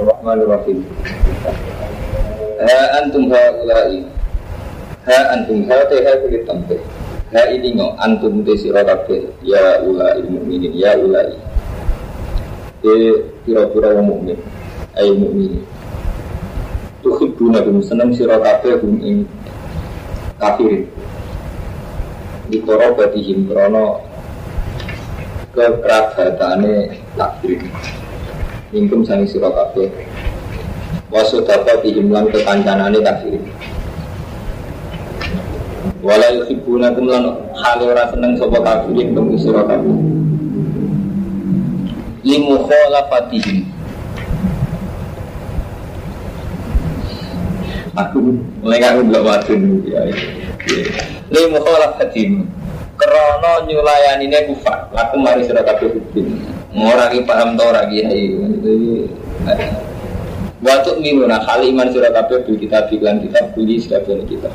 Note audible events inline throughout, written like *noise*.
Bismillahirrahmanirrahim. Ha antum haulai. Ha antum ha te ha kulit tempe. Ha ini ngo antum te sira kabeh ya ulai mukminin ya ulai. Te pira-pira wong mukmin. Ayo mukmin. Tuhibbuna kum seneng sira kabeh kum ing kafir. Di korobatihim krono kekerabatane takdir ingkum sangi sira kabeh. Wasudapa bihim lan kekancanane kafir wala yuhibbunakum lan hale ora seneng sapa kafirin kum sira kabeh. Limu khalafatihim aku mulai aku belum wadun ya. Limu khalafatihim krono nyulayani ne kufar laku mari sira kabeh hukum ora ki paham to ora ki Waktu minuna kali iman sira kabeh bil kita bilang kita buli sekabeh kita.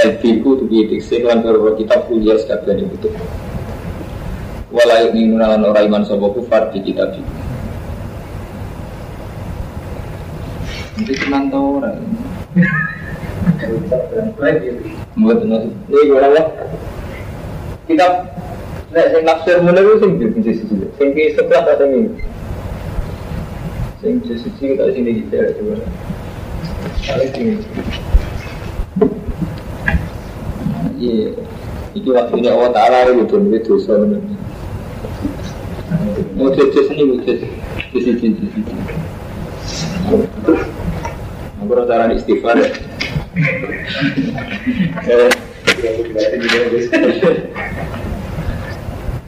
Elbiku tu bi dikse lan karo kita buli sekabeh itu. Wala minuna lan ora iman sapa kufar di kita. Itu tenan to ora. Buat nasi. Ini gue. Nek sing nafsir ngono iku sing di sisi sing ki sebelah ta sing sing di sisi kita sini kita coba. Kali sini. Iya, itu waktunya Allah Ta'ala itu itu dosa. Mau jadi sini mau jadi di sini di sini. Aku rasa istighfar ya. *laughs* *laughs*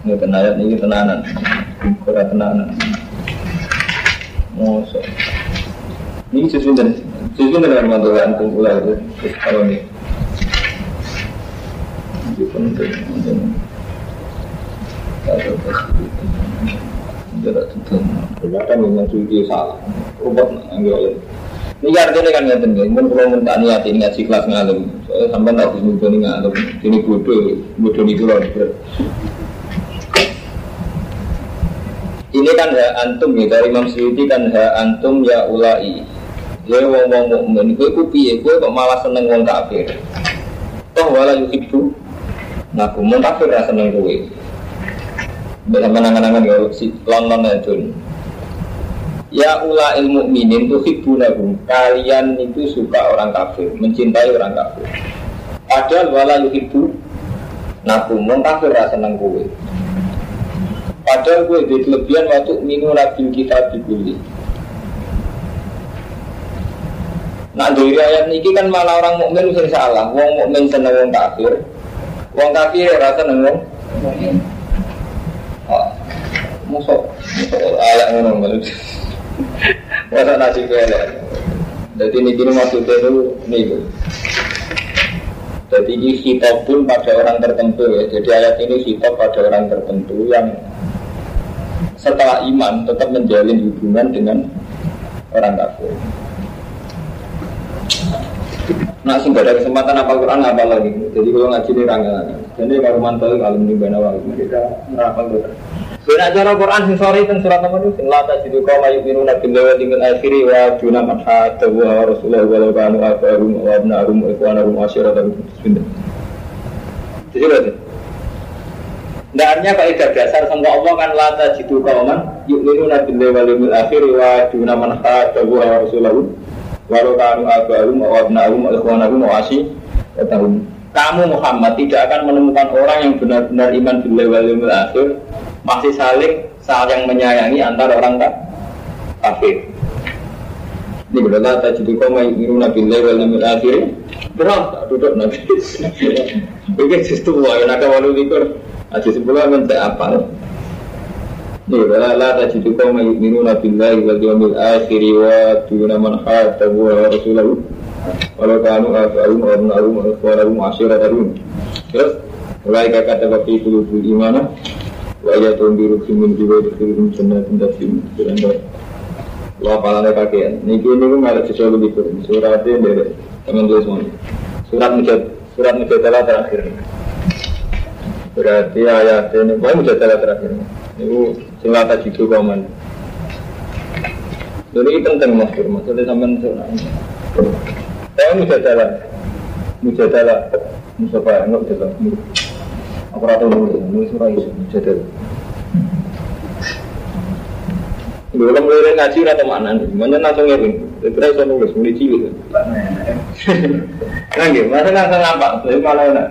Ini tenayat ini tenanan, kura tenanan. Mosok. Ini sesuatu dan sesuatu dengan mantul antum ulah itu kalau ini. Ini penting ada tidak tentu. Ternyata memang suci salah. Ubah nggak oleh. Ini artinya kan nggak tentu. Mungkin kalau minta niat ini ngaji kelas ngalem. Soalnya sampai tak bisa ngalem. Ini bodoh, bodoh nih pulau. Ini kan hak antum ya dari Imam Syuuti kan hak antum ya ulai. Ya wong wong mukmin kowe ku piye kowe kok malah seneng wong kafir. Toh wala yuhibbu. Nah, kumun kafir ra seneng kowe. Bisa menangan-angan ya si lon-lon edun. Ya ula ilmu minin tuh hibunahum Kalian itu suka orang kafir Mencintai orang kafir Padahal wala yuhibbu Nah kumung kafir rasa seneng Padahal gue di kelebihan waktu minu nabi kita dibeli Nah dari ayat ini kan malah orang mukmin sering salah Wong mukmin seneng wong kafir Wong kafir rasa seneng wong Oh, musuh, musuh ayat ngono maksud. Masa nasi kele. Jadi ini kini maksudnya itu nih. Jadi ini hitop pun pada orang tertentu ya. Jadi ayat ini hitop pada orang tertentu yang setelah iman tetap menjalin hubungan dengan orang kafir. Nah, sih ada kesempatan apa Quran apa lagi. Jadi kalau ngaji ini rangga. Jadi kalau mantel kalau ini benar mereka merapal betul. Dan acara Quran sing sore teng surat nomor itu sing lata jitu kau mayu biru nabi lewa tinggal akhiri wa juna manha tawa rasulullah wa kanu abarum wa abnarum wa ikhwanarum asyiratum bismillah. Jadi berarti Nah, artinya kaidah dasar sama Allah kan lata jitu kauman yuk miru nabi lewa tinggal akhiri wa juna manha tawa rasulullah Walau kanu abarum wa abnarum wa ikhwanarum wa asyiratum kamu Muhammad tidak akan menemukan orang yang benar-benar iman billahi wal yawmil akhir masih saling saling menyayangi antara orang kafir. Ini berdoa tak jadi kau main miru nabi Allah wal yawmil akhir. Berat duduk nabi. Oke *laughs* justru wah yang ada walau likur. Aja sebelah minta apa? Ini berdoa la main miru nabi Allah wal yawmil akhir wa tuna man hata wa rasulahu. Walau kanu abarum wa abnarum wa ikhwanarum wa asyiratarum. Terus mulai kakak tapi kulubul imana wa ya tuh biru kimin juga berkirim sunnah tindak tim beranda lo apalane kakean niki gue nggak sesuatu lebih kurang suratnya dari teman tulis semua surat mujad surat mujadalah terakhir berarti ayat ini pokoknya mujadalah terakhir itu silata jitu kaman Jadi ini penting mas, maksudnya sampai. Saya mujadalah, mujadalah, musafa enggak mujadalah. Aku rata nulis, nulis surah itu mujadalah. Belum mulai ngaji rata mana nih, mana langsung ngirim. Kira bisa nulis, mulai cilik. Nah, gimana langsung apa? Jadi malah enak.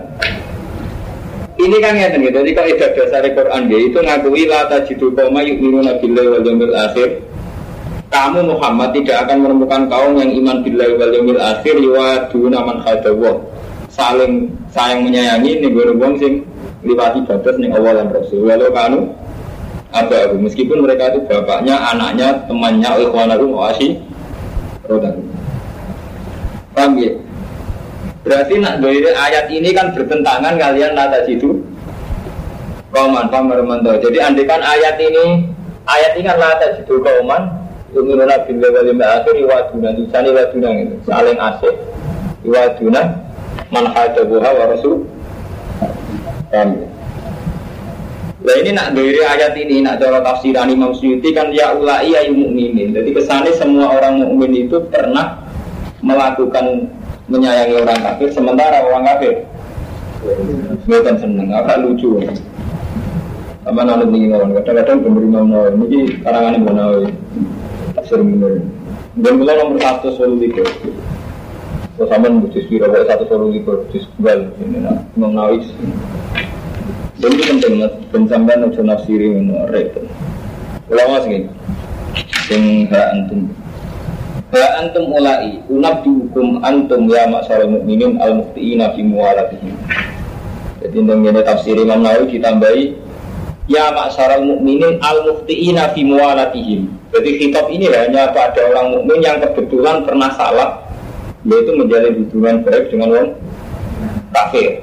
Ini kan ya gitu. Jadi kalau ibadah dasar Quran dia itu ngakui la tajidu koma yu'minuna billahi wal yawmil akhir. Kamu Muhammad tidak akan menemukan kaum yang iman billahi wal yawmil akhir yuwaduna man khadawah. Saling sayang menyayangi nih gue wong sing liwati batas nih Allah dan Rasul. Walau kanu ada aku meskipun mereka itu bapaknya, anaknya, temannya, ikhwanakum, wasi, rodakum. Paham ya? Berarti nak dari ayat ini kan bertentangan kalian nata situ kauman pamermanto. Jadi andikan ayat ini ayat ini kan nata situ kauman. Yuminuna bin wal akhir iwaduna Tulisannya iwaduna itu Saling asik. Iwaduna Man hadabuha wa rasul. Nah ini nak dari ayat ini nak cara tafsiran Imam Suyuti kan ya ulai ayu mukminin. Jadi kesannya semua orang mukmin itu pernah melakukan menyayangi orang kafir sementara orang kafir bukan seneng apa lucu? Sama nanti nih orang kadang-kadang pemberi nama ini karangan yang mana sering bener. Dan kita nomor satu selalu tiga Terus sama bujuk spiro, satu selalu tiga bujuk sebal ini nak mengenai dan itu penting mas, dan sampai nafsu nafsiri menurut Ulama segini, yang hak antum Ha antum ulai unabdukum antum ya masyarakat mukminin al muftiina fi muwalatihim. Jadi dengan tafsir Imam Nawawi ditambahi ya masyarakat mukminin al muftiina fi muwalatihim. Jadi kitab ini hanya pada orang mukmin yang kebetulan pernah salah yaitu menjalin hubungan baik dengan orang kafir.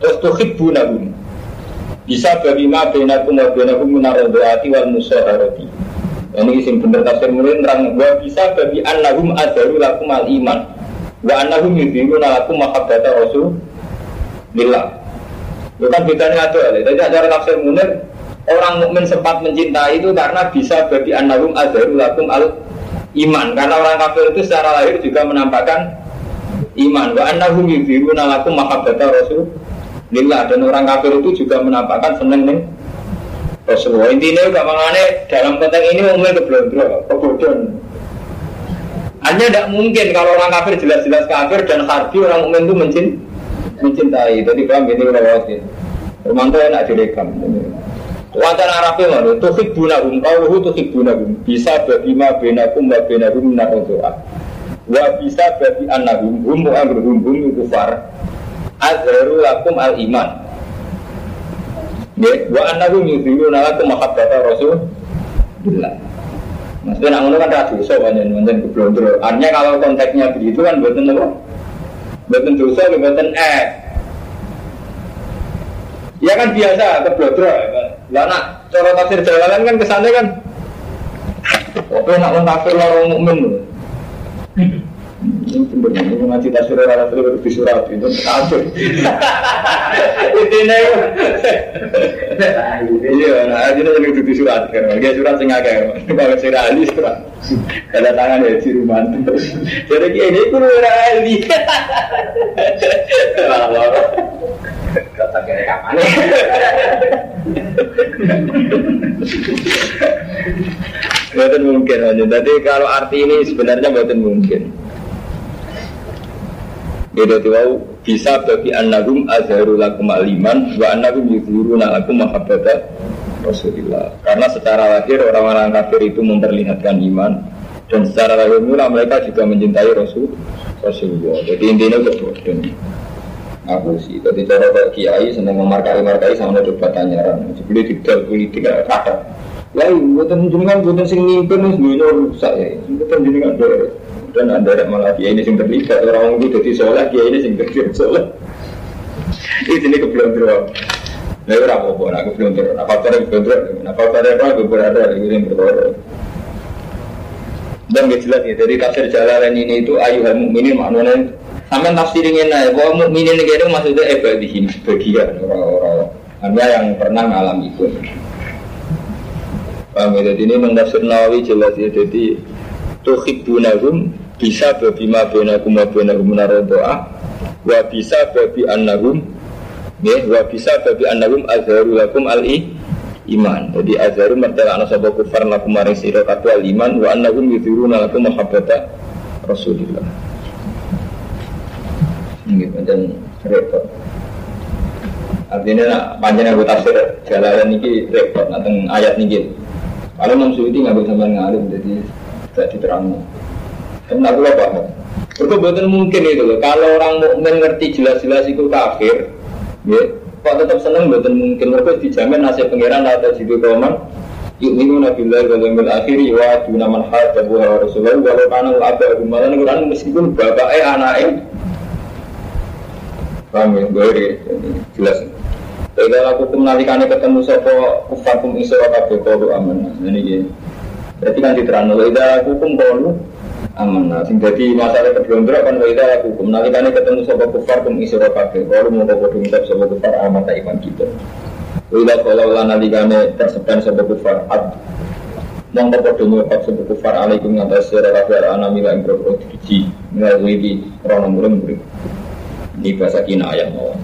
Terus tuhibbunahum bisa bagi ma benakum wa benakum minaradati wal musaharati ini sing bener tafsir mulai terang wa bisa bagi annahum adaru lakum al iman. Wa annahum yudhiruna lakum mahabbata rasul. Lillah. Bukan bedanya ada, jadi cara tafsir munir orang mukmin sempat mencintai itu karena bisa bagi annahum adaru lakum al iman. Karena orang kafir itu secara lahir juga menampakkan iman. Wa annahum yudhiruna lakum mahabbata rasul. Lillah dan orang kafir itu juga menampakkan seneng nih Rasulullah. Intinya juga mengenai dalam konteks ini umumnya keblondro, kebodohan. Hanya tidak mungkin kalau orang kafir jelas-jelas kafir dan harbi orang mukmin itu mencin, mencintai. Jadi paham ini udah wakil. Romanto enak direkam. Wacana Arabnya mana? Tuhik bunahum, kauhu tuhik bunahum. Bisa bagi ma benakum wa benahum narozoah. Wa bisa bagi anahum, hum mu'amruhum, hum kufar. Azharu lakum al-iman. Ya, wa annahu yudhiruna lakum mahabbata rasul billah. Maksudnya nak ngono kan ra dosa banyak manjen keblondro. Artinya kalau konteksnya begitu kan buatan apa? Buatan dosa buatan eh. Ya kan biasa keblondro. Lah nak cara tafsir jalanan kan kesannya kan Oke nak kafir lorong mukmin. Sebenarnya ini ngaji tasir rara terus di surat itu kafir. Intinya iya, nah ini jadi di surat kan, dia surat sing akeh, kalau surat ali surat, ada tangan ya di rumah. Jadi ini kudu ora ali. Kata kira kapan? Bukan mungkin aja. Jadi kalau arti ini sebenarnya bukan mungkin. Beda tuh bisa bagi annahum azharu lakum aliman wa annahum yuzhiruna lakum mahabbata Rasulullah. Karena secara lahir orang-orang kafir itu memperlihatkan iman dan secara lahir mereka juga mencintai Rasul Rasulullah. Jadi intinya kebodohan. Aku sih, tadi cara Pak Kiai senang memarkai-markai sama debat tanyaran. Jadi tidak politik kata. Ya, buatan jenengan buatan sing mimpin wis rusak ya. Buatan jenengan dorong dan ada malah dia ini sing terlibat orang itu jadi soleh dia ini sing terlibat soleh ini keblonderan Nah, itu apa apa, aku belum ter, apa apa keblonderan, apa apa apa aku berada di yang berbeda. Dan gak jelas ya, dari tafsir jalalan ini itu ayuhan mukminin maknanya sampai tafsirin aja bahwa mukminin itu maksudnya ebadihim sebagian orang-orang anda yang pernah mengalami itu. Paham ya? Jadi ini menafsir Nawawi jelas ya. Jadi tuhibbunahum bisa babi ma bainakum wa bainahum narodoa wa bisa babi annahum ya wa bisa babi annahum azharu lakum al iman. Jadi azharu mertela ana sapa kufar lakum maring sira al iman wa annahum yudhiruna lakum mahabbata Rasulillah. Ini dan repot. Artinya panjang aku tafsir jalanan ini repot tentang ayat ini. Kalau Imam Suyuti nggak bisa ngalim jadi tidak diterang. Karena aku apa? Itu betul mungkin itu loh. Kalau orang mukmin ngerti jelas-jelas itu kafir, ya, kok tetap seneng betul mungkin? Mereka dijamin nasib pangeran atau jitu kauman yu'minuna billahi wal yawmil akhir wa duna man hadda wa rasulullah walau kana abahum malan Quran meskipun bapaknya anaknya paham ya? Gue jelas. Jadi aku menalikannya ketemu sopo kufakum iso kabeh kalu aman? Ini gitu berarti kan diterang lo ida hukum kalu aman. Sing jadi masalah kedua kan ida hukum menalikannya ketemu sopo kufar kum iso kabeh. Kalu mau kau dungkap sopo kufar aman tak iman kita. Wila kalau lana ligane tersebar sebab kufar ad. Mongko podo nyukat sebab kufar alaikum ngatas sira kafir ana mila ing berkoro diji Mila wiki rono murim murim Ini kina ayat mau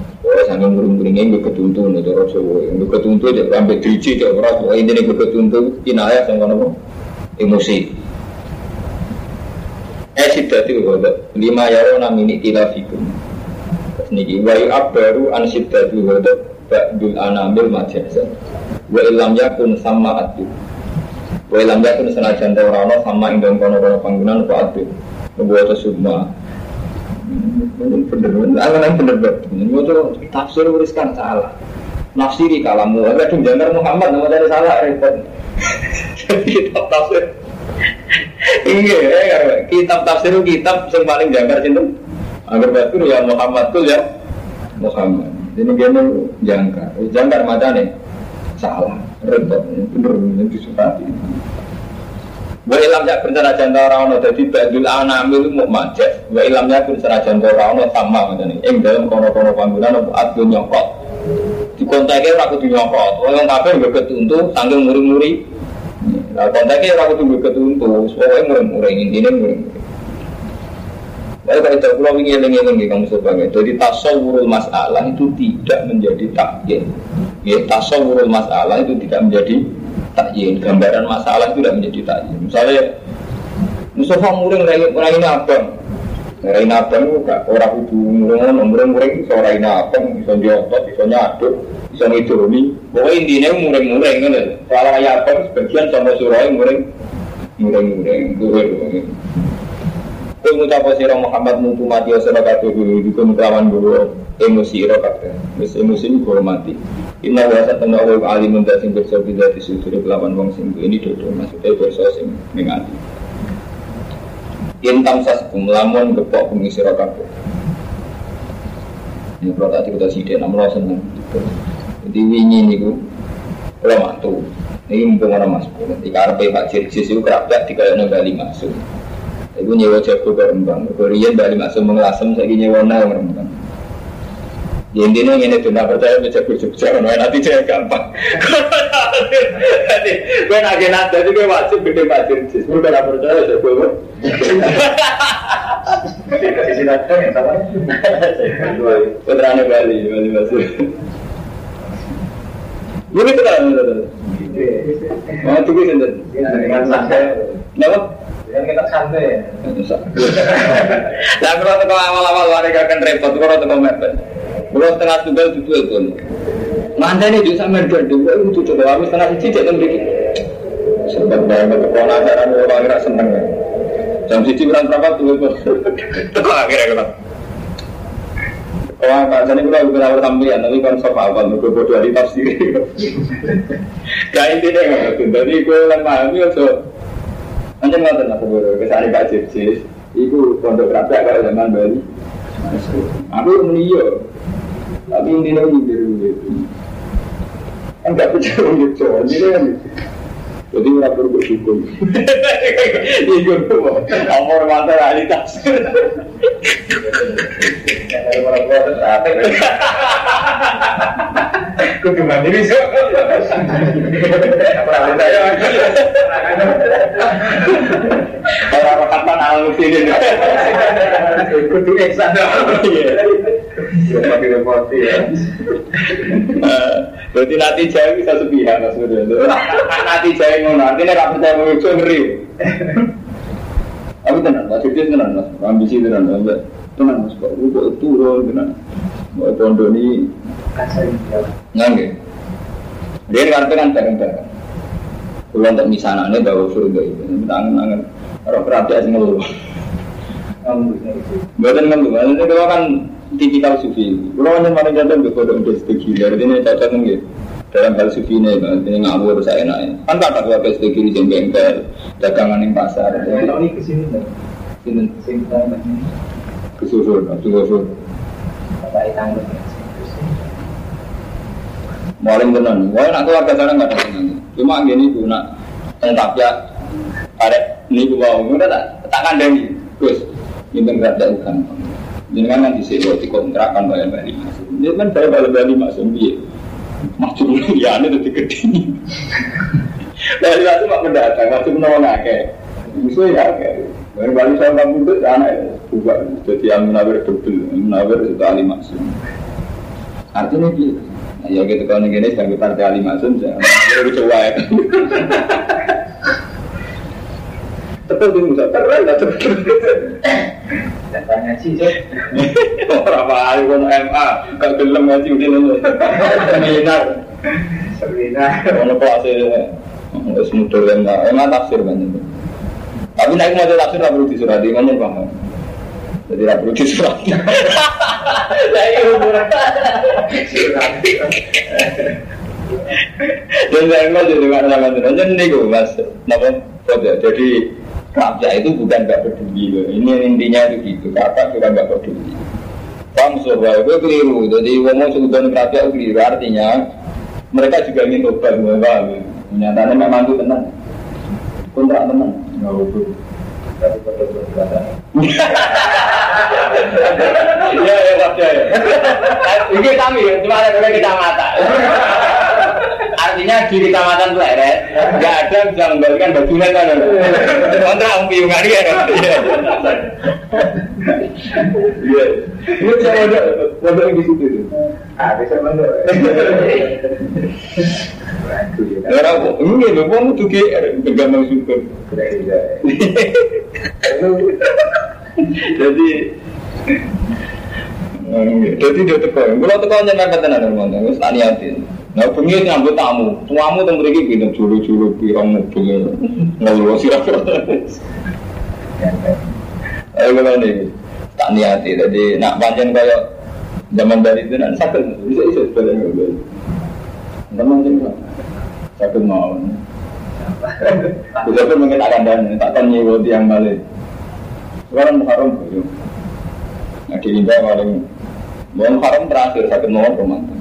sangat murim murimnya gue ketuntun itu Rasulullah Gue ketuntun dia sampai diji dia berat Ini gue ketuntun yang kono Emosi. Eh siddati Lima yarona mini tilafikum. Niki wayu abbaru an siddati wadat ba'dul anamil majazan wa ilam yakun sama adu. Wa ilam yakun senajan ta ora sama ing dalam kono-kono panggonan apa adu. Nubuwa summa. Bener bener angan bener bener itu tafsir uriskan salah. Nafsiri kalamu ada tuh jangan Muhammad nama dari salah repot kitab tafsir iya ya kitab tafsir itu kitab yang paling jangkar cinta agar betul ya Muhammad tuh ya. Muhammad. Ini gini jangkar, jangkar mata nih. Salah, repot, bener bener disepati. Wa ilam ya bener jantar orang jadi badul anamil mau majas. Wa ilam ya bener jantar orang sama macam ini. Ing dalam kono-kono panggungan apa adu nyokot. Di kontaknya aku tuh nyokot. Orang kafe gak ketuntu, sambil muri-muri. Nah kontaknya tuh gak ketuntu. Pokoknya muri-muri intinya muri-muri. Saya kalau itu pulau ingin ingin ingin kamu sebagai jadi tasawurul masalah itu tidak menjadi takyin. Ya tasawurul masalah itu tidak menjadi takyin. Gambaran masalah itu tidak menjadi takyin. Misalnya Mustafa muring lagi muring ini abang. Abang itu gak orang itu muring muring muring seorang ini abang bisa diotot bisa nyaduk bisa ngidoni. Pokoknya intinya muring muring kan. Kalau ayah abang sebagian sama surai muring muring muring muring. Kau ngucap sira Muhammad mutu mati sira kabeh iku kelawan dulu emosi ira kabeh. Wis emosi iku mati. Inna wa satana wa alimun da sing bersa bila disudur kelawan wong sing ini dodo maksudnya bersa sing. Yen tamsas lamun gepok bumi sira kabeh. Ini kalau tadi kita sidik, namun lo seneng. Jadi wingi niku, kalau mantu, ini mumpung orang masuk. Ketika arpe Pak Jirjis itu kerabat, tiga yang bali masuk. Ibu nyewa jago ke Rembang. Korea dari masuk mengelasem saya nyewa nang Rembang. Ya intinya ini tuh nggak percaya gue Jogja, nanti saya gampang. Nanti gue nagih nada itu gue wajib gede pasir sih. Gue nggak percaya saya gue. Di sini ada yang sama. Putrane Bali, Bali masuk. Gue itu kan. Mau tunggu sendiri. Dengan santai. Kenapa? Kan kita santai. Lah kalau awal-awal warga kan repot, kalau teko mepet. Kalau setengah tunggal itu itu. Mantan juga sama dua dua itu coba kami setengah siji cek tembik. Sempat banget teko ajaran orang kira seneng. Jam siji bulan berapa tuh itu. Teko akhirnya kenapa? Wah, Pak Jani kita bukan awal sampean, tapi kan sok awal, gue bodoh di tafsir. Gak intinya nggak, jadi gue kan pahami, so Nanti nggak aku baru ke sana Pak Jirjis, itu pondok kerapia kalau zaman Bali. Aku meniyo, tapi intinya ini biru gitu. Kan nggak percaya gitu, ini kan. Jadi nggak perlu bersyukur. *laughs* Iya, amor mata realitas. Kudu mandiri so. Orang kapan alam sini. Kudu eksan. Ya pakai repoti ya. Berarti nanti jaya bisa sepihak mas Nanti jaya ngono, artinya rapi percaya itu ngeri. Aku tenang, mas Sudi tenang mas, ambisi tenang, mas. Tenang mas, kok itu turun tenang. Mau pondok ini nggak Dia kan bareng-bareng. Kalau untuk misalnya ini bawa surga itu, tangan-tangan. Orang perhatian sih ngeluh. Kan tuh, maksudnya kalau kan tipikal sufi. Kalau hanya mana ke kodok stegi, dari ini cocok. Dalam hal sufi ini, ini ngawur saya enak. Kan kata gua ke stegi di bengkel, dagangan di pasar. Kalau ini ke sini, Sini sini kesusun, kesusun. apa itu Maling tenan. Wah, nak keluarga sana nggak ada tenan. Cuma gini bu, nak tentap ya. Ada ini bu mau, udah tak tak kandani. Terus ini nggak ada uang. Ini kan nanti sih buat kontrakan bayar balik masuk. Ini kan bayar balik balik masuk. Masuk ya ini tuh gede. Dari itu mak mendatang, masuk menolong akeh. Musuh ya akeh. Bayar balik sama kamu itu anak ya. Bukan, jadi yang menawar double, menawar itu ahli maksud. Artinya gitu. Nah, ya gitu kalau negara sebagai partai ahli maksud, baru coba ya. *laughs* Tepat di musa, keren lah tepat. Tanya sih, so. Berapa hari pun MA, gak gelem ngaji udah nih. Seminar, Serena. mana kelasnya, harus mudah MA, MA tafsir banyak. Tapi naik mau tafsir nggak perlu disurati, mana paham. Jadi nggak perlu disurati. Saya umur. Dan saya mau jadi mana itu. Jadi nih gue mas, nama Jadi kerja itu bukan gak peduli loh. Ini intinya itu gitu. Apa juga gak peduli. Paham sobat, itu keliru. Jadi ngomong sudah kerja itu keliru. Artinya mereka juga ingin obat, paham? Nyatanya memang itu tenang. Kontrak tenang. Nggak betul. Tapi pada. Iya, iya, wajar. Ini kami, cuma ada dua kecamatan. *laughs* Artinya di kecamatan Pleret, nggak ada bisa mengembalikan bajunya kan. Kontrak om piungan ya. Iya. Ini bisa ada, ada di situ tuh. Ah, bisa mana? Orang kok ini loh, kamu tuh GR, bergambar syukur. Jadi jadi dia teko, kalau teko jangan kata nana teman, wis tak niatin. Nah, bengi nyambut tamu, tamu teng mriki gitu juru-juru pirang mobil ngeluh sirah. Ayo kalau nih tak niati, jadi nak panjang kayak zaman dari itu nanti sakit, bisa bisa sebenarnya mobil. Teman juga sakit mau. Bisa pun mungkin akan dan takkan nyewa tiang balik. Sekarang Muharram itu. Nah di India paling Muharram terakhir sakit mau romantis.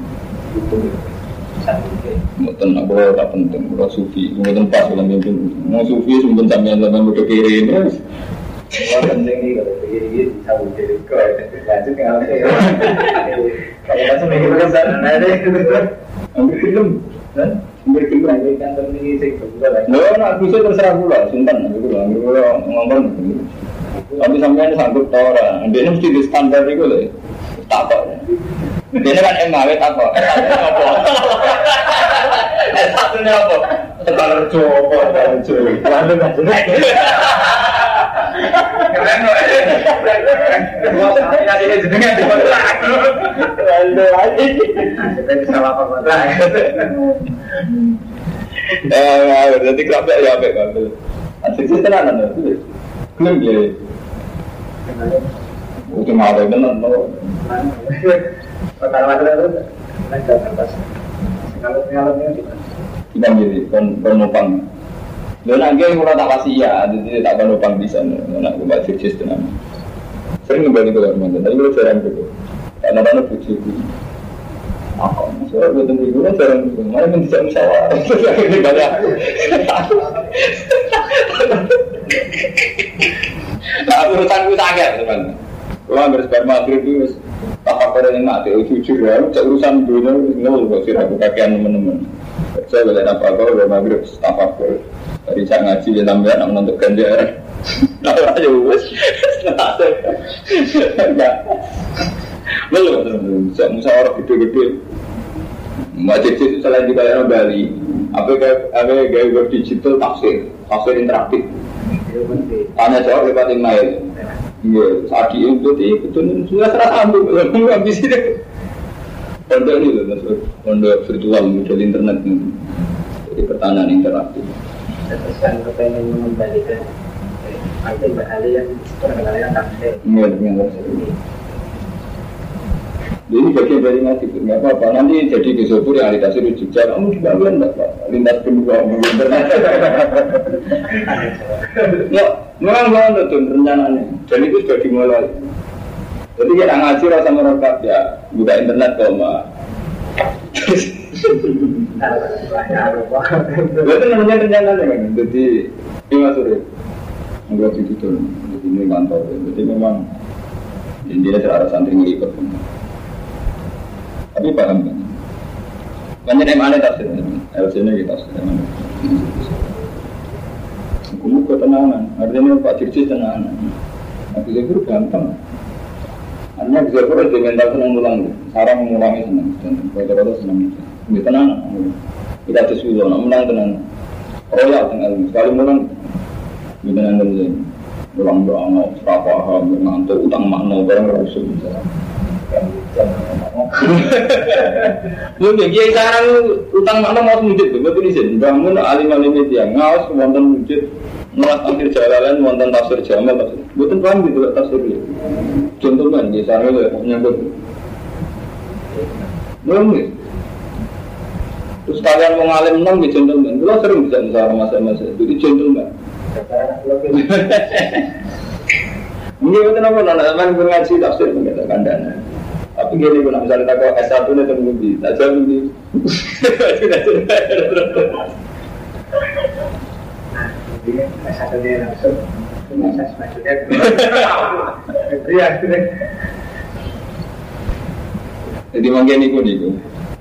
Mungkin aku tak penting, kalau sufi, mungkin pas dalam mimpi, mau sufi mungkin sampai zaman udah kiri ini. Wah, penting nih kalau begini bisa berdiri kok. Lanjut ke apa ya? Kalau masuk mikir ke sana, ada Ambil film, kan? Ambil film. lagi kantor ini sih lagi. Lo nak bisa terserah pula, gitu lah, gitu lah, ngomong. Tapi sampai sanggup tau orang, dia mesti di standar itu loh, tak kok. Dia kan MAW tak kok. *laughs* Eh satunya apa? Tegal Jowo, Tegal Jowo. Lalu nggak jelas. Keren loh. Ini jenengnya di kontrak. Lalu lagi. Kita bisa apa kontrak. Eh, jadi kerap ya apa kan? Asik sih tenan ada tuh. Klaim dia. Itu mau ada benar loh. Itu Kita jadi kon penopang. Dan lagi yang tak ya, jadi tak penopang di sana. Nak gue baca tenan. Sering kembali ke Kalimantan, tapi gue jarang gitu. Karena bujuk itu. Apa? Soalnya gue tunggu gue jarang gitu. Mana pun bisa musyawarah. Ini banyak. *laughs* Nah, urusan gue sangat teman. Gue hampir sebar maghrib itu, tahap fakir yang mati, jujur ya, urusan dunia, ngeluh kok sih aku kakean teman-teman. Saya boleh apa kau udah maghrib staff aku dari cak ngaji di lambian, namun untuk ganjaran. *laughs* Nah, aja wes, enggak. Belum, belum, bisa musyawarah gede-gede. Mbak Cici selain juga yang Bali, apa apa gaya web digital tafsir, tafsir interaktif. Tanya jawab lewat email. Iya, saat di itu itu sudah serasa ambil, belum habis ini. Pondok ini loh, pondok virtual model internet ini. Jadi pertanyaan interaktif. Kan kepengen mengembalikan Nanti Mbak Ali yang perkenalan tafsir Iya, dengan Jadi bagian dari ngaji, nggak apa-apa. Nanti jadi di Sopur realitasi rujuk jalan, kamu juga enggak apa Lintas kedua, mungkin internet. Ya, memang mau tuh rencananya. Dan itu sudah dimulai. Jadi kita ngaji rasa merokat ya, buka internet koma. Itu namanya rencananya kan. Jadi ini mas Surya, enggak. Jadi ini kantor. Jadi memang intinya cara santri ngelipet. Tapi paham kan? Banyak yang aneh tafsir, LC ini kita tafsir. Hukum ketenangan, artinya Pak Dirji tenangan. Nabi Zafir gampang. Hanya Zafir itu mental senang mulang, sarang mengulangi senang, dan kata-kata senang itu. Ini tenang, kita ada sudah, menang tenang. Royal tengah sekali mulang, ini tenang dan ini. Mulang doang, serapa paham, ngantuk, utang makna, barang rasul Mungkin kiai sekarang utang makna mau wujud tuh, betul izin. Bangun alim alim itu yang ngawas wonten wujud Nulas akhir jalalan wonten tafsir jamal tafsir. Betul paham gitu lah tafsir itu. Contoh kan di sana ya menyangkut. Mungkin. Terus kalian mau ngalim enam di gentleman, kalau sering bisa misalnya masa-masa itu di gentleman. Mungkin itu nama nana teman ngaji tafsir mengatakan dana. Tapi gini pun misalnya tak S1 nya tunggu di, tak jauh di. satu dia langsung iya Jadi mungkin itu niku.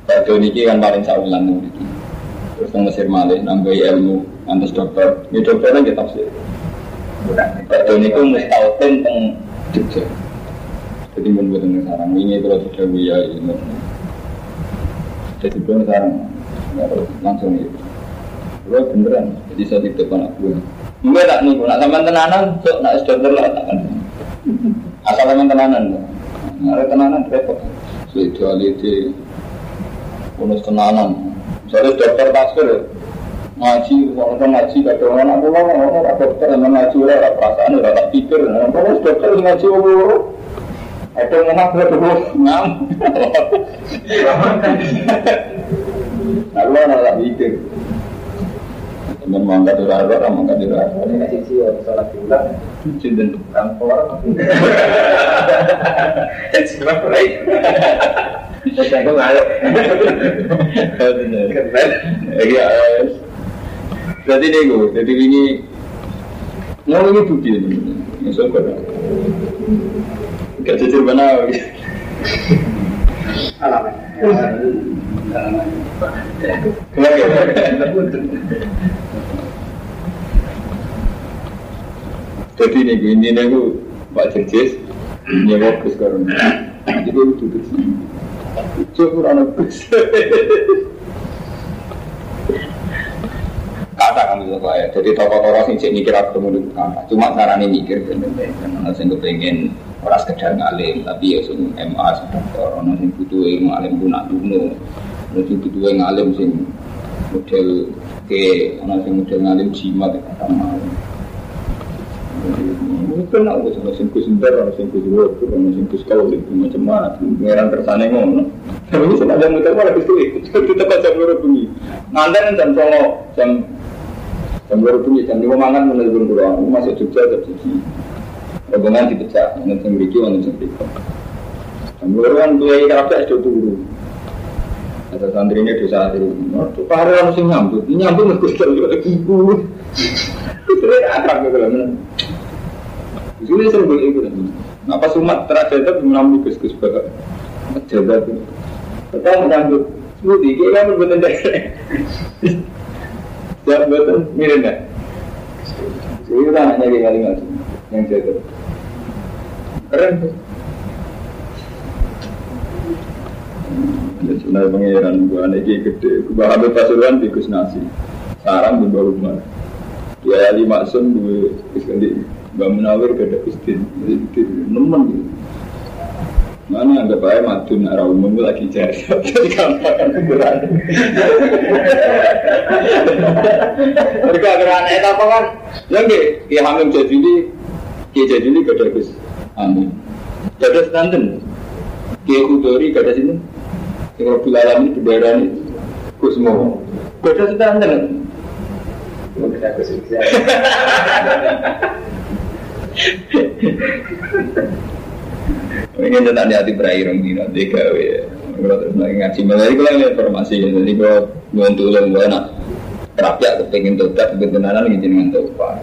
Pak Joni kan paling nih. Terus nang Mesir malih nambahi ilmu antus dokter. Ini dokternya kita tafsir. Pak Joni itu mustautin teng Jogja. Jadi mun boten sarang ini kalau sudah ya ilmu. Jadi pun sarang langsung itu. Gue beneran, jadi saya titip anak gue. Enggak tak nih, nak sama tenanan, sok nak dokter lah tak kan. Asal sama tenanan, ada tenanan repot. Spirituality, bonus tenanan. Misalnya dokter pasir, ngaji, orang ngaji, kata orang aku lah, orang dokter yang ngaji lah, perasaan udah tak pikir. Terus dokter ngaji Allah, ada yang ngomong dulu ngam. Teman mangkat di rara, orang mangkat di rara. ini kasih sih sholat diulang Cinta kantor Sebab baik. saya ngaluk Iya. Jadi ini gue, jadi ini mau ini bukti ini. Misal pada gak jujur mana. alamat Jadi ini ini gue Pak Jerjes nyewa bus karun. Jadi gue duduk sini. Coba anak bus. Kata kami itu ya. Jadi tokoh-tokoh cek mikir aku ketemu. Cuma caranya mikir bener-bener. Karena sing kepengen orang sekedar ngalim, tapi ya sing MA sing orang sing butuh ilmu alim guna duno, orang sing butuh ngalim sing model ke, orang sing model ngalim jimat kata mau. Mungkin aku sama sing kus sebentar, orang sing kus dua, orang sing kus kau macam-macam. Pengiran tersane ngono. Tapi ini sebenarnya muter malah itu itu tepat jam dua bunyi. Nganten jam songo jam jam dua bunyi jam lima mangan menelpon pulang. Aku masuk Jogja jam siji. Rombongan dipecah, nanti sing mriki wonten sing mriki. Jam dua kan ya kerapnya sudah turun. Ada santri ini hari ini. Pak Hari harus nyambut, ini nyambut juga ibu. Itu akrab gitu loh. Itu sering gue ikut. Apa sumat terakhir itu menampil gus-gus bapak. Jaga tuh. Kita menyambut. Budi, kita kan bener deh. Jangan betul, mirip nggak? Jadi kita hanya kali nggak yang jaga. Keren tuh. Ya sebenarnya pengiran gua ini gede. Gua ambil pasuruan di Nasi. Sarang di bawah rumah. Ya Ali Maksum gue iskandi Mbak Munawir ada istin. Nemen gitu. Mana anggap aja madun arah umum lagi jari *laughs* Jadi gampang kan ukuran Mereka agar itu apa kan Ya enggak Ya hamil jadi ini Ya jadi ini ada gus Amin. Ada stanten Ya kudori gak sini. Yang Rabbil Alamin bendera ini. Gus mau Gak ada stanten Mungkin aku sih Ini tentang di hati berakhir dina tiga ya. Kalau terus ngaji malah itu lagi informasi. Jadi kalau bantu lo gue nak rakyat kepengen tobat kebenaran gitu dengan tobat.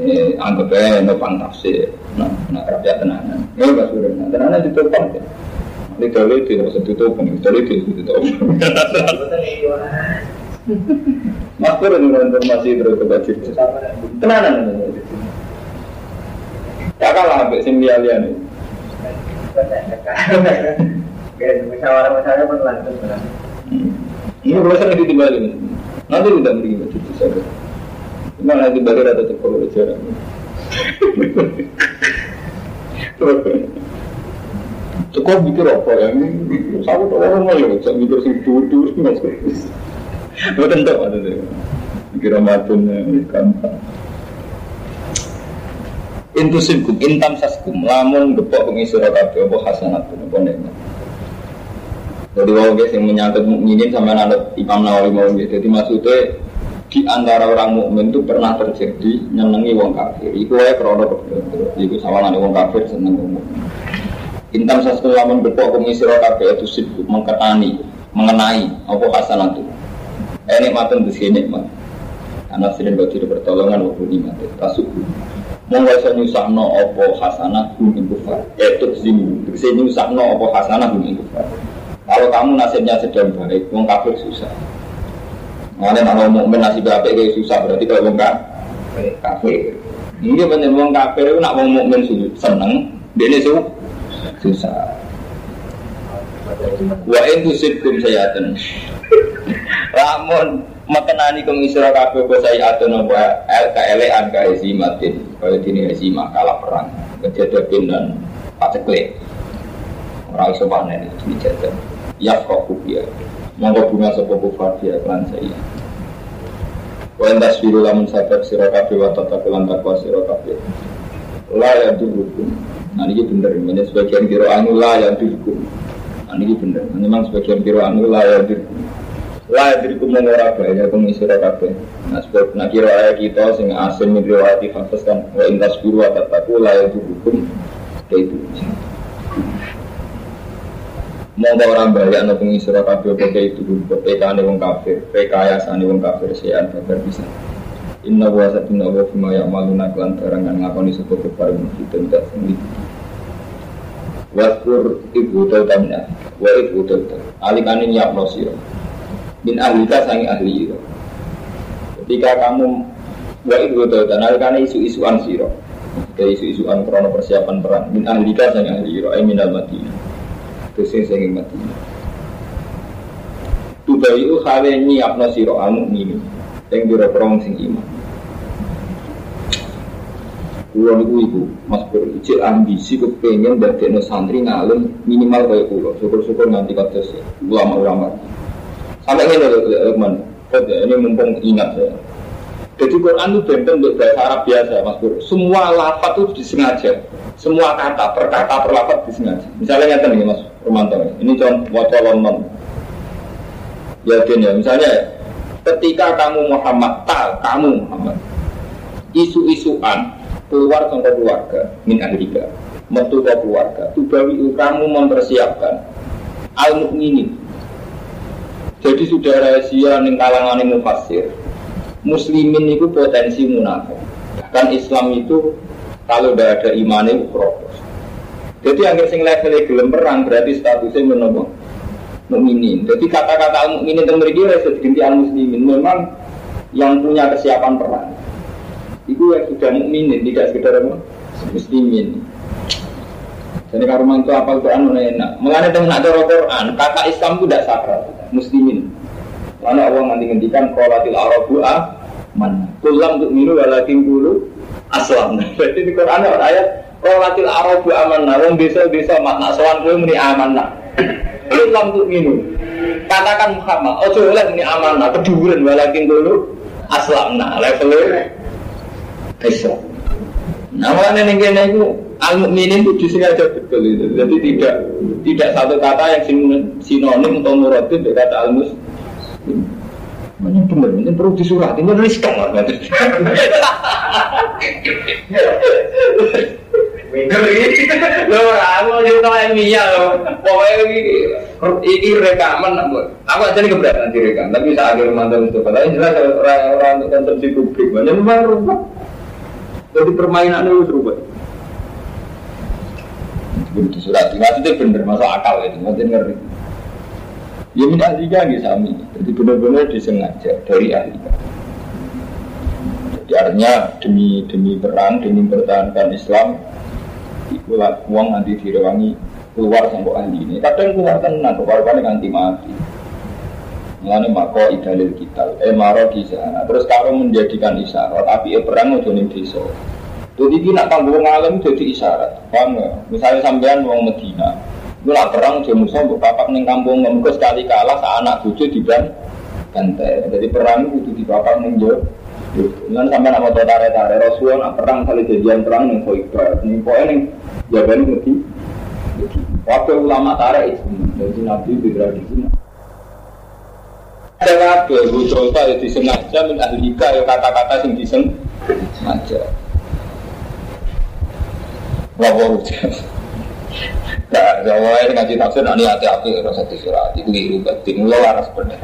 Ini anggap aja no fantasi. Nah, nak rakyat tenanan. Ya nggak sudah. Nah, tenanan itu tobat ya. Ini kalau itu harus ditutup, ini kalau itu ditutup. Mas Pur informasi terus tobat cerita. Tenanan. Ya kalah sampai sing liya-liya nih. Musyawarah-musyawarah pun langsung Ini kalau saya nanti dibalik Nanti tidak beri itu saja Cuma nanti balik ada tetap kalau bicara Cukup mikir apa ya? Saya tahu orang ya Saya mikir sih duduk Itu tentu ada deh Mikir Ramadannya gampang. Intusibkum intam saskum lamun gepok pengi surah kabeh apa hasanat apa nikmat. Jadi wong guys yang menyangkut mukminin sama nanut Imam Nawawi mau gitu. Jadi maksudnya di antara orang mukmin itu pernah terjadi nyenengi wong kafir. Iku wae krono Iku sawangan wong kafir seneng wong mukmin. Intam saskum lamun gepok pengi surah kabeh itu sibuk mengketani mengenai apa hasanat itu. Eh nikmatun di sini nikmat. Anak sering bagi pertolongan waktu nikmat. Tasuk monggo iso nyusahno apa hasanah hum ing kufar itu zimu tegese nyusahno apa hasanah hum ing kufar kalau kamu nasibnya sedang baik wong kafir susah. Mengenai kalau mukmin nasib apik kayak susah berarti kalau wong kafir ini bener wong kafir itu nak wong mukmin seneng dia ini susah. Wa itu sibkum sayatan lamun *laughs* makenani kum isra kabeh apa saya atau apa el kaelean ka matin kaya dini ezima kalah perang. Kejadian dan paceklik orang panen itu dijajan ya kok ya monggo bunga sapa kufar dia klan saya. Wa endas biru lamun sabar sira kabeh wa takwa sira la ya durukum nah ini bener. Ini sebagian kira anu la ya durukum nah ini bener. Memang sebagian kira anu la ya durukum lah jadi kumung ora bahaya kabeh. Nah sebab nak kira kita sing asin min riwayati hafes kan wa intas biru wa la itu hukum itu. Monggo orang bahaya no pengisi kabeh apa itu PK ne wong kafir, rekayasa ne wong kafir sean babar bisa. Inna wa satina wa fima ya maluna klan barang kan ngakoni sapa kefar kita tidak sendiri. Waskur ibu tamnya, wa ibu tautan. Alikane nyiap no siro min ahlika sangi ahli itu ketika kamu wa itu dan karena isu-isuan siro ke isu-isuan krono persiapan perang. Min ahlika sangi ahli itu ay minal madinah itu sing sangi madinah tubayu khale nyiapno siro al mukminin yang biro perang sing iman Kulo niku iku Mas Pur ijek ambisi kepengen dadekno santri ngalim minimal kaya kulo. Syukur-syukur nganti kados ulama-ulama. Sampai ini loh, teman. Ini mumpung ingat saya. Jadi Quran itu benten untuk bahasa Arab biasa, Mas Bro. Semua lafaz itu disengaja. Semua kata, per kata, per lafaz disengaja. Misalnya yang nih Mas Romanto. Ini contoh wajah non. Ya, ya. Misalnya ketika kamu Muhammad, tak kamu Muhammad. Isu-isuan keluar sama keluarga, min ahlika. Metu keluarga. Tubawi kamu mempersiapkan al mukminin jadi sudah rahasia ning kalangan mufasir. Muslimin itu potensi munafik. Bahkan Islam itu kalau tidak ada iman itu kropos. Jadi akhir sing level gelem perang berarti statusnya menopo mukminin. Jadi kata-kata mukminin itu mriki ora iso diganti al muslimin. Memang yang punya kesiapan perang. Itu yang sudah mukminin, tidak sekedar muslimin. Jadi kalau memang itu apa Quran mana enak. Mengenai dengan cara Quran, kata Islam itu tidak sakral, muslimin. Lalu Allah nanti ngendikan qolatil arabu ah man. Kulam untuk minum walakin dulu aslam. *laughs* Berarti di Quran ada ayat qolatil arabu amanah. Wong desa-desa makna sowan kowe muni amanah. *clears throat* Kulam untuk minum. Katakan Muhammad, oh oleh muni amanah, keduren walakin dulu aslam. Nah, levelnya Islam. Nah, makanya nih kena itu al mukminin itu justru aja betul itu. Jadi tidak tidak satu kata yang sinonim atau muradif dengan kata al. Ini benar, ini perlu disurat, ini riskan lah. Winter ini. Loh, aku cerita ilmiah loh. Pokoknya ini, rekaman. Aku aja nih keberatan direkam, tapi saat akhir mantap untuk kata jelas orang-orang untuk konsumsi publik. Banyak memang rumah. Jadi permainan itu serupa. Begitu surat, itu bener, masuk akal itu, nanti ngeri. Ya min ahli kan sami. Jadi benar-benar disengaja dari ahli Jadi artinya demi demi perang, demi mempertahankan Islam, itulah uang nanti direwangi keluar sampai ahli ini. Kadang keluar tenang, keluar kan nanti mati. Mengenai mako idalil kita, eh maro kisah. Terus kalau menjadikan isyarat, tapi eh perang mau jadi desa. Jadi kita tanggung ngalim jadi isyarat. Paham Misalnya sampean uang Medina, lah perang dia musuh buat neng kampung nggak sekali kalah sa anak cucu di ban bantai. Jadi perang itu di papak neng jo. Dengan sampai nama tuh tare tare Rasulullah perang kali jadian perang neng Khoibar. Nih poin neng jawaban mesti. Waktu ulama tare itu jadi nabi di tradisi. Ada apa? Bu contoh ya disengaja min ya kata-kata sing disengaja. Wah, wah, Nah, sama ini ngaji tafsir, ini hati-hati rasa surat itu keliru berarti mulai waras benar.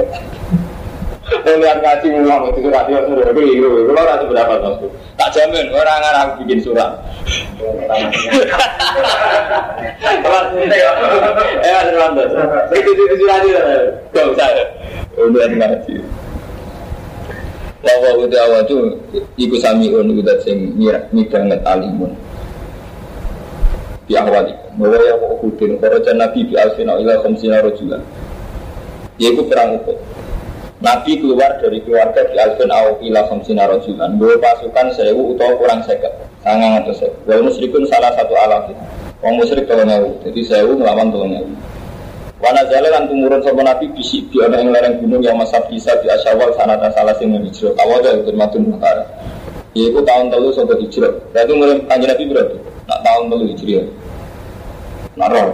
Melihat ngaji mulai itu surat itu sudah keliru, kalau rasa berapa tafsir? Tak jamin orang orang bikin surat. Eh, ada lantas. Itu itu surat itu, gak usah. Udah ngaji. Lawa udah awal tuh ikut samiun udah sing nyidang ngetalimun. Di awal bahwa yang mau Uhudin Kharaja Nabi bi alfina ila khamsina rojulan. Yaitu perang Uhud. Nabi keluar dari keluarga di alfin au ila khamsina rojulan. Bawa pasukan sewu atau kurang seket. Sangang atau sewu. Wal musyrikun salah satu alaf Wong musyrik tolong ewu. Jadi sewu melawan tolong ewu. Wana jala kan tumurun sama Nabi bisik di ada yang lereng gunung yang masa bisa di asyawal sanata salah sing hijrah awal dari termatun makara Yaitu tahun telu sampai hijrah. Berarti mulai kanji Nabi berarti Nak tahun telu hijrah Naror.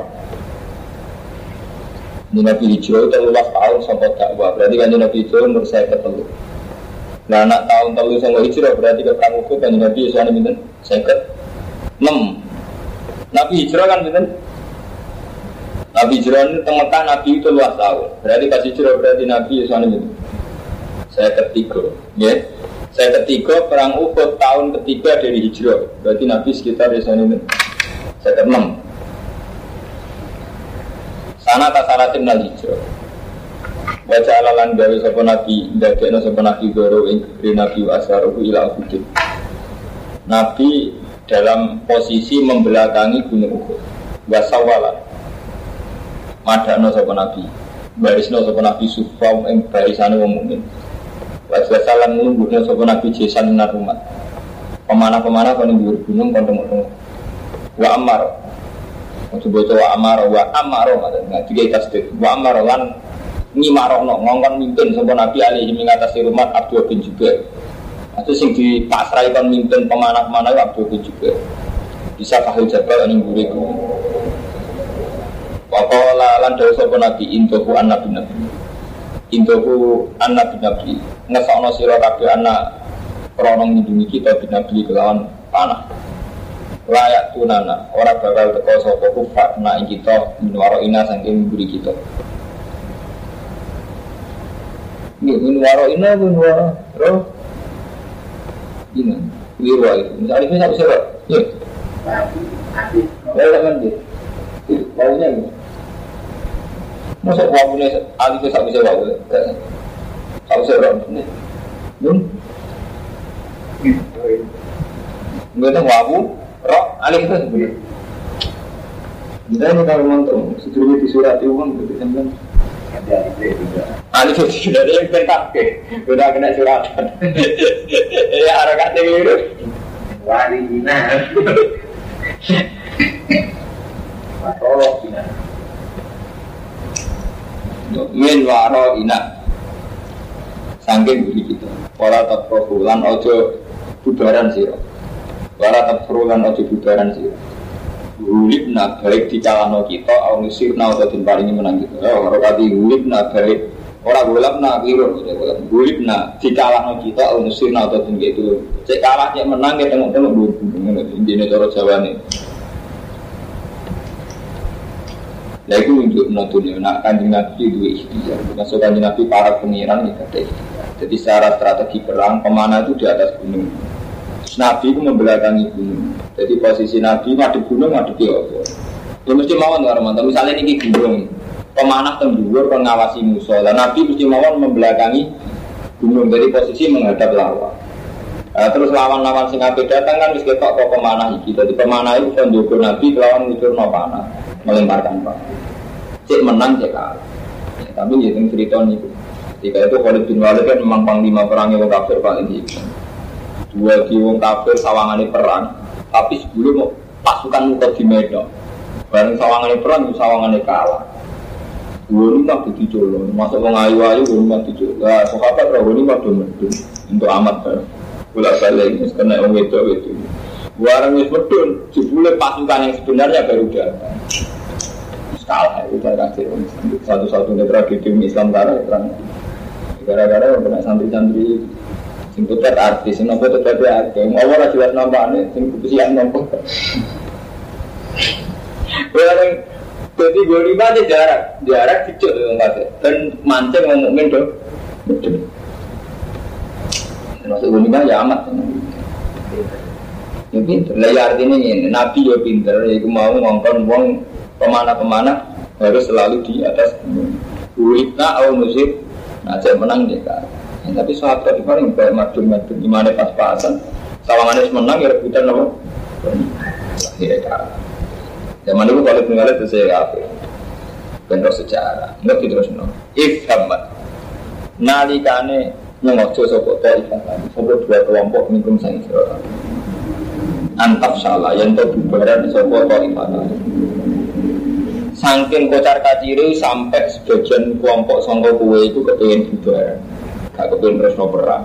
Ini Nabi Hijrah itu luas tahun sampai dakwah. Berarti kan Nabi Hijrah umur saya ketelu. Nah anak tahun telu sama Hijrah berarti ke perang Uhud kan Nabi Hijrah ini minta saya ke. Nabi Hijrah kan minta Nabi Hijrah ini temukan Nabi itu luas tahun. Berarti kasih Hijrah berarti Nabi Hijrah ini minta saya ketiga. Ya. Saya ketiga perang Uhud tahun ketiga dari Hijrah. Berarti Nabi sekitar di sana ini saya ke enam. Sana tasaratin nal hijrah. Baca alalan gawe sapa nabi, ndadekno sapa nabi goro ing nabi asaruhu ila Uhud. Nabi dalam posisi membelakangi gunung Uhud. Wasawala. Madano sapa nabi. Barisno sapa nabi sufa ing barisane wong mukmin. Wasalan nungguhno sapa nabi jesan narumat. Pemana-pemana kon gunung kon temu Wa amar Coba wa amaro wa amaro nah tiga tasdid wa amaro lan ngimarono ngongkon mimpin sapa Nabi alaihi mengatasi rumah Abdul bin Jubair. Itu sing dipasrai kon mimpin pemanah-pemanah Abdul bin Jubair. Bisa kahil jabal ning mburi ku. Wa qala lan dawu sapa Nabi intoku anak bin Nabi. Intoku anak bin Nabi. Ngesokno sira kabeh anak krana ngindungi kita bin Nabi kelawan panah layak tunana orang bakal teko sopo kufar na kita minwaro ina saking buri kita ini minwaro ina minwaro roh ini liru itu misalnya ini satu surat ya ya kan dia Maunya ini. Masa wabune alif sak bisa wabu. Sak bisa ini. Nun. Tahu wabu, roh alif itu sebenarnya. Kita ini kalau nonton, sebelumnya di surat itu kan begitu itu juga. Alif itu sudah ada yang pentak ke, kena suratan. *laughs* Ya harokatnya gitu. Warina. *laughs* Warolok ina. Min waro ina. Sangking budi kita. Wala tatprohu lan ojo bubaran siro Wala tatprohu lan ojo bubaran siro Hulibna baik di calano kita Au nusirna atau din paringi menang kita. Ya kalau kati hulibna baik. Orang gulabna kiro Hulibna di calano kita Au nusirna atau din gitu Cek kalah cek menang kita tengok-tengok Ini cara Jawa nih Nah itu untuk dunia, nak kanjeng Nabi itu ikhtiar. Masuk kanjeng Nabi para pengiran itu ada ikhtiar. Jadi secara strategi perang, pemana itu di atas gunung. Terus Nabi itu membelakangi gunung. Jadi posisi Nabi di gunung, madep di apa? Ya mesti mawon teman misalnya ini gunung Pemanah tembur, pengawasi musuh Dan Nabi mesti mawon membelakangi gunung. Jadi posisi menghadap lawan. Nah, terus lawan-lawan sing ape datang kan wis ketok kok pemanah iki. Dadi pemanah itu kan Nabi lawan ngucurno panah, melemparkan panah. Cek menang cek kalah. Ya, tapi ya sing cerita niku. Ketika itu Khalid bin Walid kan memang panglima perangnya wong kafir paling tinggi. Dua di wong kafir sawangane perang, tapi sebelum pasukan muka di Medan. Bareng sawangane perang, sawangane kalah. Dua ini tak dicolong, masuk wong ayu-ayu, dua ini dicolong. Nah, sahabat dua ini tak medun untuk amat bareng bolak balik wis kena wong itu itu warang wis pasukan yang sebenarnya baru datang kalah itu kasih satu-satunya tragedi Islam karena terang gara-gara yang kena santri-santri sing putet artis sing nopo tetep yang Allah ora jelas nampakne sing kesian nopo Orang jadi gue lima aja jarak, jarak kecil tuh nggak dan mancing ngomongin dong. Masuk dunia ya amat. Ya pinter. Lah ya artinya ini Nabi ya pinter. Ya mau ngongkon wong pemana-pemana harus selalu di atas. Ulitna au musib. Nah, saya menang dia. Ya, tapi sahabat itu paling kayak madun-madun gimana pas-pasan. Sawangannya menang ya rebutan apa? Ya kan. Zaman dulu kalau tinggal itu saya apa? Bentuk sejarah. Nggak gitu terus no. If hamad. Nalikane nyengojo sopo taifatan sopo dua kelompok minum sang antap salah yang to bubaran sopo taifatan Sangking kocar kaciri sampai sebagian kelompok sangka kue itu kepengen bubaran gak kepengen terus perang.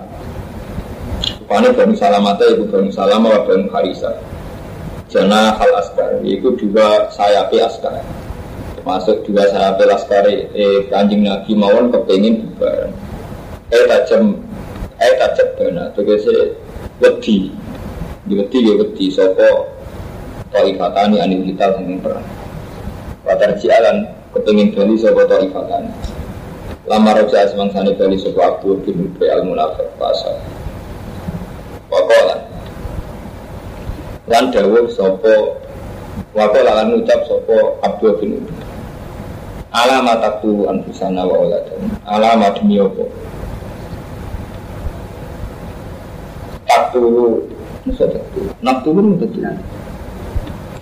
Rupanya Bani Salamata itu Bani Salama wa Bani Harisa. Jana hal askar itu dua sayapi askar. Termasuk dua sayapi askar eh kanjeng Nabi mawon kepengen bubaran eh tajam eh tajam bana tegese wedi. Wedi ya wedi sapa Taifatani anil kita sing perang Watar jialan kepengin bali sapa Taifatani Lama roja asmang sani bali sapa Abdul bin Ubay al Munafik pasal Wakola Lan dawuh sapa Wakola lan ngucap sapa Abdul bin Ubay. Alamat aku anfusana wa oladan Alamat demi apa? Naktulu Naktulu betul. Naktulu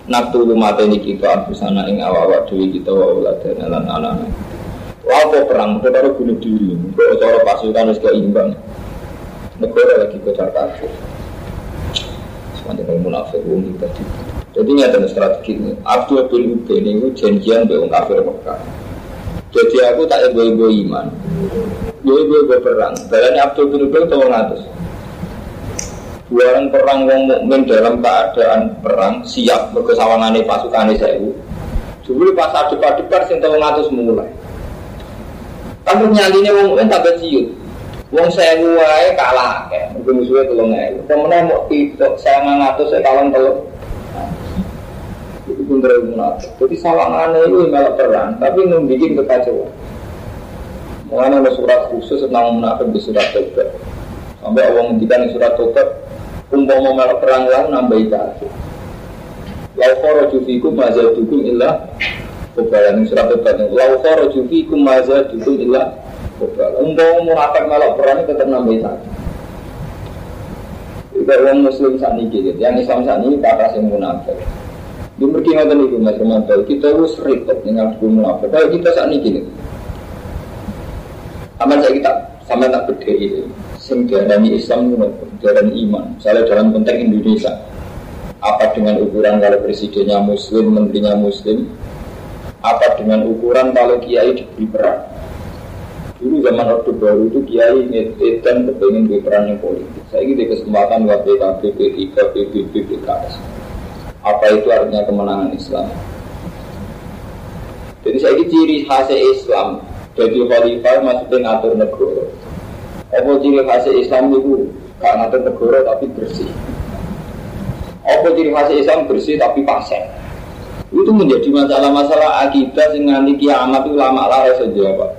mata ini kita Arbusana ing awal-awal dewi kita Wa uladan alan anak Apa perang, kita taruh bunuh diri. Kalau cara pasukan harus keimbang Negara lagi kocar kacir Semuanya munafik Wong tadi. Jadi ini ada strategi ini. Abdul bin Ubay ini janjian dengan kafir Mekah. Jadi aku tak ego-ego iman. Ego-ego perang. Balanya Abdul bin Ubay itu ngatus Buaran perang wong mukmin dalam keadaan perang siap berkesawangane pasukane saya. Dulu pas adep-adep sing tau ngatus mulai. Tapi nyaline wong mukmin tak ciut. Wong saya wae kalah ya. Mergo musuhe 3000. Pemenang mau itu saya ngatus saya kalah telur. Itu pun munafik. Jadi sawangane itu malah perang, tapi membuat kekacauan. Mengenai surat khusus tentang munafik di surat Tobat. Sampai Allah menghentikan surat Tobat umpama melok perang lalu nambah kafir. Lau kharaju fikum mazadukum illa Kobalan surat Tobat Lau kharaju fikum mazadukum illa Kobalan Umpama munafik melok perang tetap nambahin satu Juga orang muslim saat ini gitu. Yang Islam saat ini kata yang munafik. Di mergi ngoten itu Mas Romanto Kita harus repot dengan hukum munafik. Kalau kita saat ini gini Aman saya kita sama tak berdiri Sing diarani Islam diarani iman Misalnya dalam konteks Indonesia apa dengan ukuran kalau presidennya muslim, menterinya muslim, apa dengan ukuran kalau kiai diberi peran. Dulu zaman Orde Baru itu kiai dan kepengen di peran yang politik. Saya ini kesempatan buat PKB, P3, PBB, PKS. Apa itu artinya kemenangan Islam? Jadi saya ini ciri khas Islam. Jadi khalifah maksudnya ngatur negara. Apa ciri khas Islam itu gak ngatur negara tapi bersih. Apa ciri khas Islam bersih tapi pasien? Itu menjadi masalah-masalah akibat yang nanti kiamat itu lama lah ya jawab.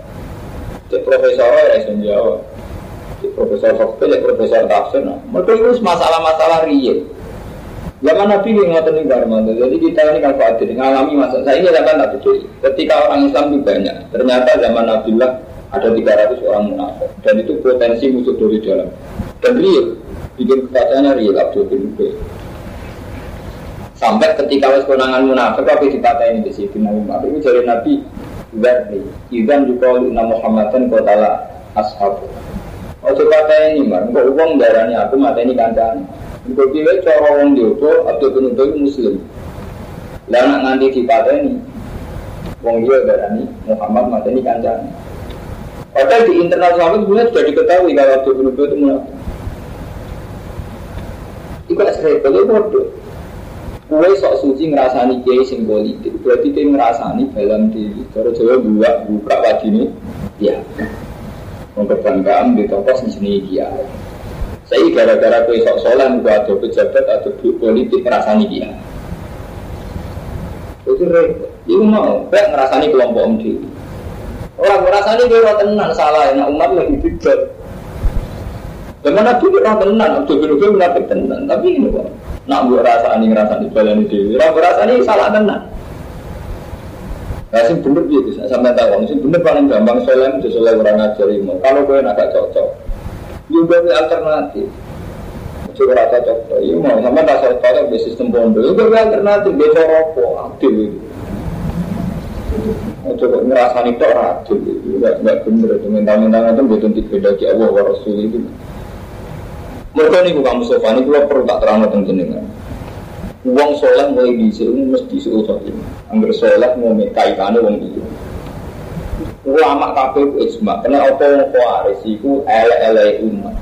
Cek profesor ya jawab. Cek profesor fakta, cek profesor tafsir. Nah. Mereka itu masalah-masalah real. Zaman Nabi yang ngotot nih Barmanto. Jadi kita ini kan khawatir mengalami masa. Saya ini zaman tak betul. Ketika orang Islam itu banyak. Ternyata zaman Nabi lah ada 300 orang munafik dan itu potensi musuh dari dalam. Dan real. Bikin kebacaannya real Abdul bin Ubay. Sampai ketika wes konangan munafik tapi dipatahin di situ Nabi Muhammad. Itu jadi Nabi Berni Idan juga Inna Muhammadan kotala ashabu Oh coba ini mar, kok uang darahnya aku mata ini kancan Kau pilih cara orang diopo atau penuntut muslim. Lah nak nganti dipateni Wong dia darani Muhammad mata ini kancan Padahal di internal sahabat sebenarnya sudah diketahui kalau Abdul bin itu munafik. Itu repot, itu bodoh. Kue sok suci ngerasani kiai sing politik, berarti dia ngerasani dalam diri. Cara Jawa buka buka pagi ini, ya. Mengkebanggaan di toko sini dia. Saya gara-gara kue sok soleh buat ada pejabat atau politik ngerasani dia. Itu repot. Itu mau, kayak ngerasani kelompok om diri. Orang ngerasani dia tenang salah, nah umat lagi bijak. Bagaimana tuh orang tenang, Abdul bin Ubay munafik tenang, tapi ini kok nak buat rasa ini ngerasa di jalan itu, orang berasa ini salah tenang. Nah, sih bener gitu, sampai tahu, sih bener paling gampang soleh itu orang ngajar ilmu. Kalau gue agak cocok, juga ya, alternatif. Coba rasa cocok, mau sama tak cocok di sistem pondok, gue alternatif, dia coropo, aktif itu. Coba ngerasa nih tok aktif itu, nggak bener itu, minta-minta itu betul beda di Allah wa Rasul itu. Mereka ini bukan Mustafa ini kalau perlu tak terang tentang jenengan. Uang soleh mulai di sini mesti suruh ini. Angger soleh mau kaitannya uang itu. Ulama kabeh ijma, karena apa yang kuaris itu ele-ele umat.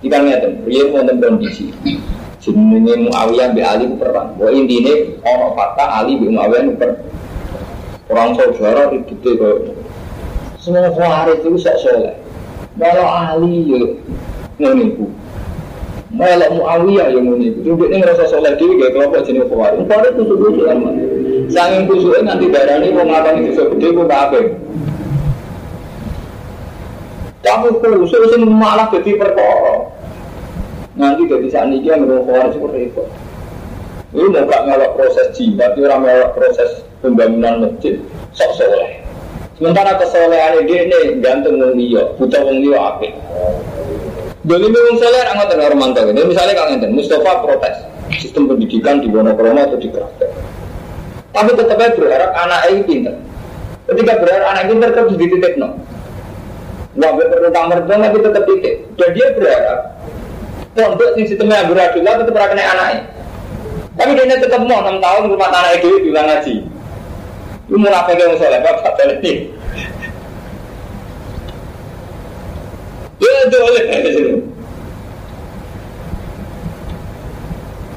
Kita ngeten, dia mau kondisi. Jenenge Muawiyah bi Ali perang. Bahwa intinya orang fakta Ali bi Muawiyah perang. Orang saudara itu kok. Semua kuaris itu sok soleh. Kalau Ali ya ngeniku. Melok Muawiyah yang ini, itu dia ngerasa soleh dewi gak kelompok jenis khawarij. Khawarij itu sudah lama. Sangin kusuknya nanti darah ini mau ngapain itu gede gue kafe. Kamu kusuk sih malah jadi perkara. Nanti jadi saat ini dia ngerasa khawarij itu. Ini mau gak ngelok proses jimat, orang ngelok proses pembangunan masjid, sok soleh. Sementara kesolehan dia ini gantung wong liya, buta wong liya apik. Doli memang soleh anggota dengan romanto. Ini misalnya kalau ngeten, Mustafa protes sistem pendidikan di Wonokromo atau di Kerajaan. Tapi tetap aja berharap anak ini pinter. Ketika berharap anak pinter terus titik no. Nggak perlu kamar dong, tapi tetap titik. Dan dia berharap pondok di sistemnya beradil tetap kena anaknya. Tapi dia tetap mau enam tahun rumah anak itu bilang ngaji. Itu munafik yang soleh, bapak ini. Ya boleh.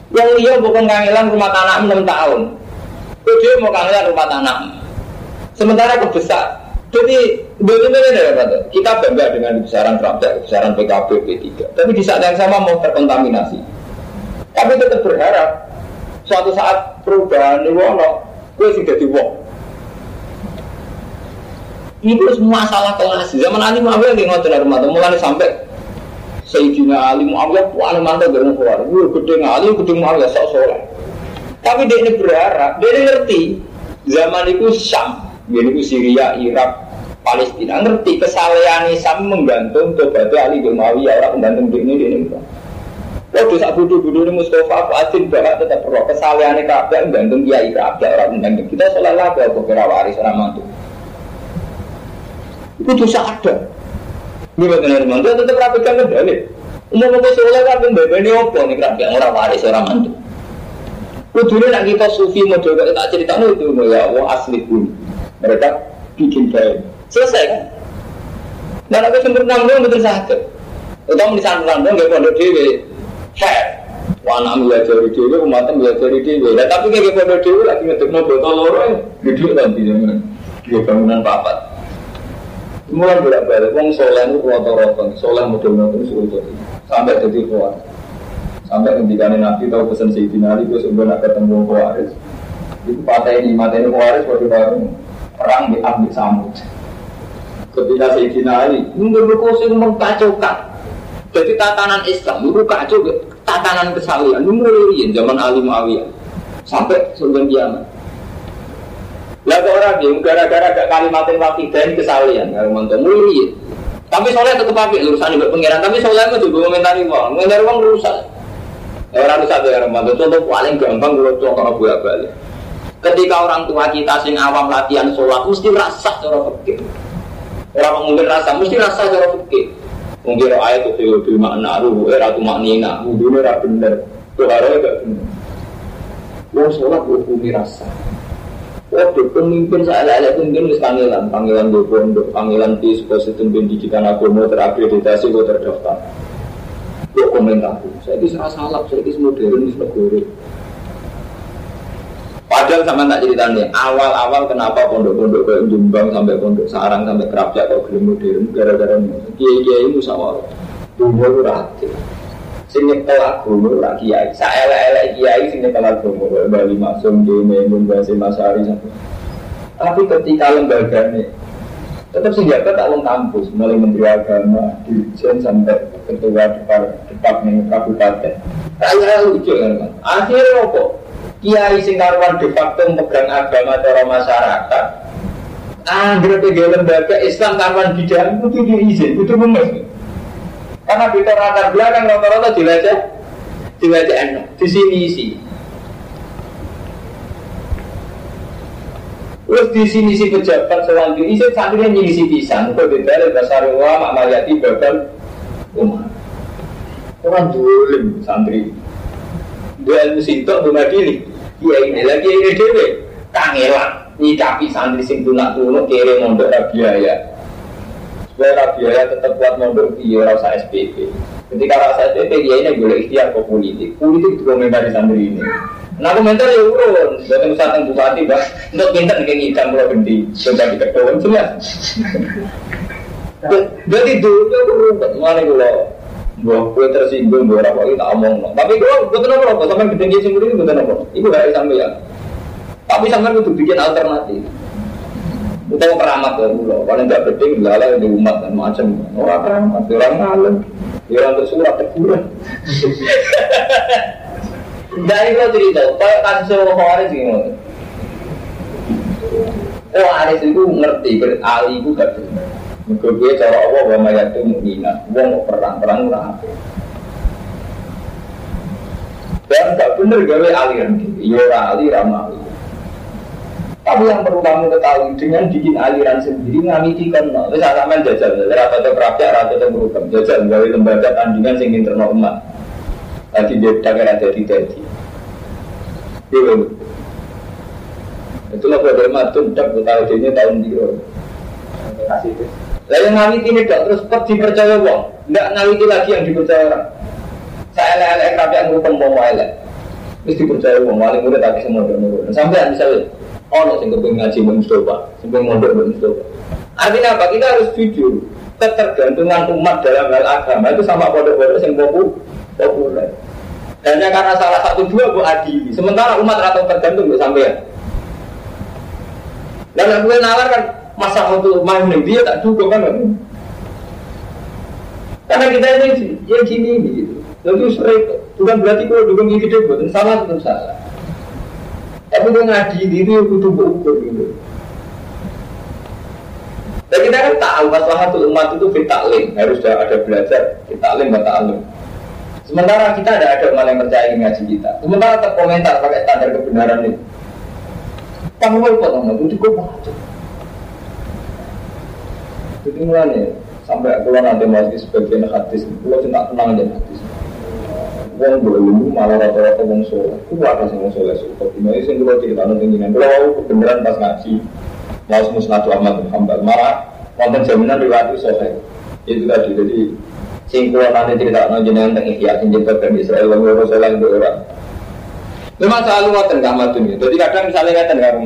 Yang dia bukan kangelan rumah tanah 6 tahun. Itu dia mau kangelan rumah tanah. Sementara kebesar. Jadi bagaimana ya Pak? Kita bangga dengan besaran Prabowo, besaran PKB, P3. Tapi di saat yang sama mau terkontaminasi. Tapi tetap berharap suatu saat perubahan ini wono, gue sih jadi wong. Itu semua masalah kelas. Zaman Ali Muawiyah ngotot dari mata, mulai sampai Sayyidina Ali Muawiyah paling mantap dari keluar. Gue gede Ali, gede Muawiyah sok soleh. Tapi dia ini berharap, dia ini ngerti zaman itu Syam, ini itu Syria, Irak, Palestina ngerti kesalahan Syam menggantung tobat Ali bin Muawiyah orang menggantung di ini di ini. Waduh sak budu budu ini Mustafa Fuadin bahkan tetap perlu kesalahan kabeh menggantung kiai kabeh orang menggantung kita sholat lagi apa kira waris orang mantu. Itu dosa ada. Gimana benar mantu tetap rapikan kendali. Umum apa sholat kan ini apa nih kabeh orang waris orang mantu. Kudunya nak kita sufi mau coba tak cerita itu ya Allah asli pun mereka bikin baik selesai kan. Dan aku sempurna nang betul sakit. Utama di sana nang nggak pondok dewi fair. Wana belajar dewi, umatnya belajar dewi. Nah, tapi kayak pondok dewi lagi ngetuk no botol loro, gede nanti zaman. Dia bangunan papat. Mulai bolak balik, wong soleh itu rotong, soleh model model suruh sampai jadi kuat. Sampai ketika Nabi tahu pesan Sayyidina Ali, gue sebenarnya ketemu Khawarij. Itu patah ini, mata ini Khawarij waktu baru perang di Abdi Samud. Ketika Sayyidina Ali, mungkin berkosong mengkacaukan. Jadi tatanan Islam itu kacau, tatanan kesalian itu mulai zaman Ali Muawiyah sampai sebelum kiamat. Lah orang dia gara-gara gak kalimatin wakidah kesalian, kalau mantu mulai. Tapi soalnya tetap pakai urusan juga pengiran, tapi soalnya itu juga komentari uang, komentari uang rusak. Ya, orang rusak ya mantu. Contoh paling gampang kalau contoh bolak balik. Ketika orang tua kita sing awam latihan sholat mesti rasa cara fikih. Orang mungkin rasa mesti rasa cara fikih. Mungkin ayat itu lebih makna ruh, eh ratu maknina, wudhunya ra bener, tuharnya gak bener. Wong sholat hukumi rasa. Waduh, pemimpin saya lelek pemimpin wis panggilan, panggilan di pondok, panggilan di sekolah pendidikan agama terakreditasi, gue terdaftar. Gue komentar, saya ini salah salah, saya ini modern, ini negara. Padahal sama tak ceritanya, awal-awal kenapa pondok-pondok kayak Jombang sampai pondok Sarang sampai Kerapjak kok belum modern gara-gara kiai-kiai musyawarah. Dulu itu rakyat. Sing nyekel agama ora kiai. Saelek-elek kiai sing nyekel agama Bali Maksum Dene Mbasi Masari sampai. Tapi ketika lembaganya tetap senjata tak wong kampus, mulai menteri agama, dirjen sampai ketua departemen kabupaten. Raya lucu kan, akhirnya apa? Kiai sing karuan de facto megang agama cara masyarakat. Anggere ke lembaga Islam karuan bidang itu diizin, itu memes. Karena di latar belakang rata-rata dilacak, dilacak enak, di sini isi. Terus di sini si pejabat selanjutnya, isi santrinya nyisi pisan, kok di dari dasar ulama malayati bakal umat. Orang dolim santri. Dua ilmu sintok bu madini. Iya ini lagi ini dewe. Kangelan nyikapi santri sing tunak tunuk kere mondok biaya. Supaya biaya tetap buat mondok iya rasa SPP. Ketika rasa SPP dia ini boleh ikhtiar ke politik. Politik itu komentar di santri ini. Nah komentar ya urun, buat yang usah bupati bah, untuk pinter kayak ngidam kalau gede, coba di ketuan jelas. Jadi dulu aku rumput, mana gue Gua gue tersinggung, gue rapor kita omong. Tapi gue gue tenang apa? Sampai singgung ini gue tenang apa? Ibu gak sampai ya. Tapi sampai itu bikin alternatif. Utama keramat ya dulu. Paling gak penting lala di umat dan macam. Orang keramat, orang ngalem, orang tersurat terkurang. Dari gue cerita, kayak kasus Khawarij gimana? Oh Aris itu ngerti, Ali itu gak benar. Mereka cara Allah wa mayatu mu'minah Wong mau perang-perang ora apa Dan gak bener gawe aliran gitu Ya ora ali ramah tapi yang perlu kamu ketahui dengan bikin aliran sendiri ngamiti kan, terus main jajal, rata atau kerapia, rata atau berukam, jajal gawe lembaga tandingan sing internal umat. Tadi dia dagang ada di tadi. Iya, itulah pada matun tak tahu ini tahun lah yang ngawiti ini dok terus kok dipercaya wong, nggak ngawiti lagi yang dipercaya orang. Saya lelek rapi yang ngurupem wong elek. Terus dipercaya wong, wali murid tapi semua nurut. Sampai misalnya, oh no, sing kepengen ngaji Mustafa, sampai mondok Mustafa. Artinya apa? Kita harus jujur. Ketergantungan umat dalam hal agama itu sama pondok-pondok yang populer. Hanya karena salah satu dua bu adili. Sementara umat rata tergantung bu sampai. Dan aku nalar kan masa untuk main dia tak cukup kan karena kita ini ya gini gitu lalu sering bukan berarti kalau dukung hidup bukan salah tetap salah Tapi dia ngaji diri butuh ukur gitu. Dan kita kan tahu satu umat itu fitaklim harus ada belajar fitaklim atau alim. Sementara kita ada ada orang yang percaya ngaji kita. Sementara terkomentar pakai standar kebenaran itu. Kamu mau potong itu kok macam. Jadi mulanya sampai keluar nanti masih sebagian hadis, kalau tidak tenang aja hadis. Wong belum malah rata-rata wong soleh. Itu ada sih wong soleh suka. Ini sih kalau cerita nanti ini. Kalau kebenaran pas ngaji, mau musnadu Ahmad bin Hambal malah wonten jaminan riwayat soleh. Itu tadi jadi sing nanti cerita nang jenengan teng ikhya sing ben Israel wong loro saleh untuk orang. Memang selalu ngoten Kang Madun ya. Jadi kadang misalnya ngaten karo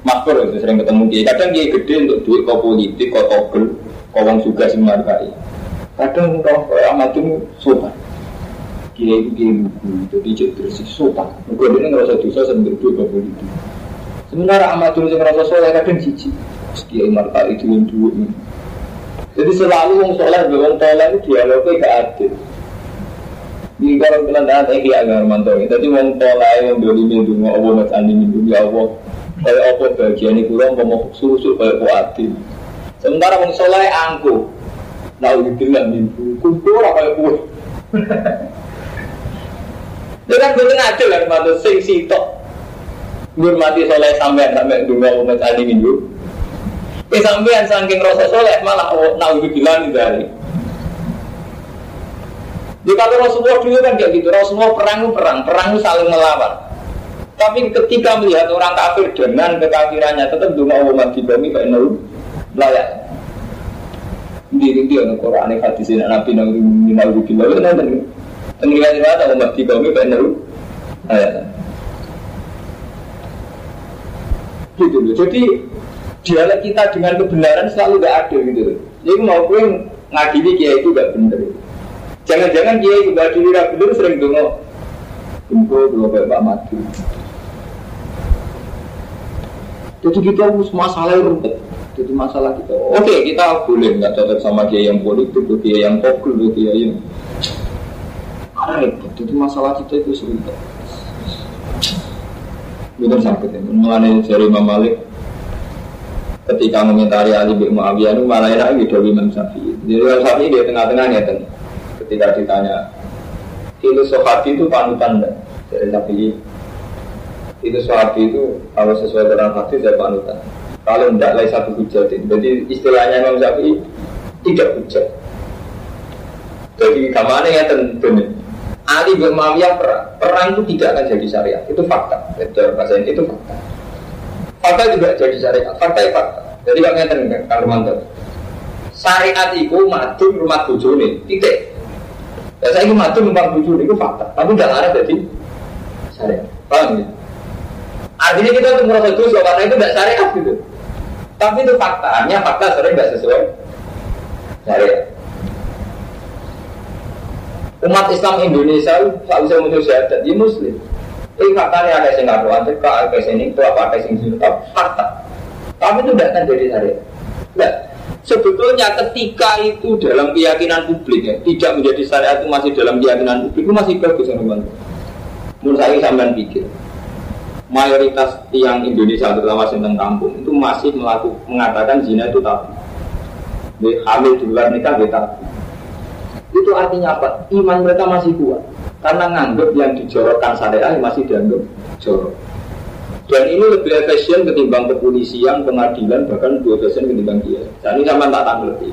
Makmur itu sering ketemu dia. Kadang dia gede untuk duit kau politik, kau togel, kau wong juga sing markai. Kadang kau Ahmadun sopan. Dia itu dia buku, jadi jadi bersih sopan. Mungkin dia ngerasa dosa sambil duit kau politik. Sementara Ahmadun yang ngerasa soleh kadang cici. Dia markai itu yang duit ini. Jadi selalu wong soleh wong toleh itu dialognya gak adil. Di kalau kalian dah teh ya agak mantau. Jadi wong toleh yang beli minum Allah macam andi minum ya Allah. Kayak apa bagian ini kurang mau susu kau adil. Sementara wong soleh angku. Nah udah bilang minum kumpul apa kayak *laughs* Dia kan betul adil kan mantau sing sitok. Ngurmati soleh sampai sampai dulu mau macam andi minum. Eh sampean saking rasa soleh malah oh, naudzubillah dari. Di kalau Rasulullah dulu kan kayak gitu, Rasulullah perang perang, perang saling melawan. Tapi ketika melihat orang kafir dengan kekafirannya tetap dulu mau mati kami kayak nol layak. Diri dia nih Quran hadis Nabi Nabi Nabi Nabi Nabi nanti Umat di. Gitu loh. Jadi dialek kita dengan kebenaran selalu gak adil gitu. Jadi mau gue ngadili kiai itu gak bener. Jangan-jangan kiai itu gak adil gak bener sering dongok. Kumpul dulu kayak Pak Mati. Jadi kita harus masalah rumput. Jadi masalah kita. Oke kita boleh nggak cocok sama kiai yang politik, kiai yang pokok, kiai yang repot. Jadi masalah kita itu serumpet. Bener sakit ya. Mengenai dari Imam Malik ketika mengomentari Ali bin Muawiyah itu malah enak gitu Imam Syafi'i. Jadi Imam Syafi'i dia tengah-tengahnya kan. Ketika ditanya itu sahabi itu panutan dan dari Syafi'i itu sahabi itu kalau sesuai dengan hadis saya panutan. Kalau tidak lain satu hujat jadi istilahnya Imam Syafi'i tidak hujat. Jadi ke mana ya tentu Ali bin Muawiyah perang, perang itu tidak akan jadi syariat, itu fakta. Jadi bahasa itu fakta. Fakta juga jadi syariat. Fakta ya fakta. Jadi kalau ngeten kan, kalau mantap. Syariat itu madun rumah bujuni, titik. Ya saya ini madun rumah bujuni itu fakta. Tapi tidak ada jadi syariat. Paham ya? Artinya kita untuk merasa dosa karena itu tidak syariat gitu. Tapi itu fakta. Artinya fakta sering tidak sesuai syariat. Umat Islam Indonesia selalu saya menuju syahadat di Muslim. Ini faktanya ada yang ngaku antika, ada yang itu apa, ada yang sini, fakta. Tapi itu tidak akan jadi syariat. Nah, sebetulnya ketika itu dalam keyakinan publik ya, tidak menjadi syariat itu masih dalam keyakinan publik itu masih bagus teman Menurut saya sampean pikir mayoritas yang Indonesia terutama tentang kampung itu masih melakukan mengatakan zina itu tabu. Hamil di luar nikah itu tabu. Itu artinya apa? Iman mereka masih kuat. Karena nganggap yang dijorokkan syariah masih dianggap jorok. Dan ini lebih efisien ketimbang kepolisian, pengadilan, bahkan lebih efisien ketimbang dia. Dan ini sama tak tanggapi.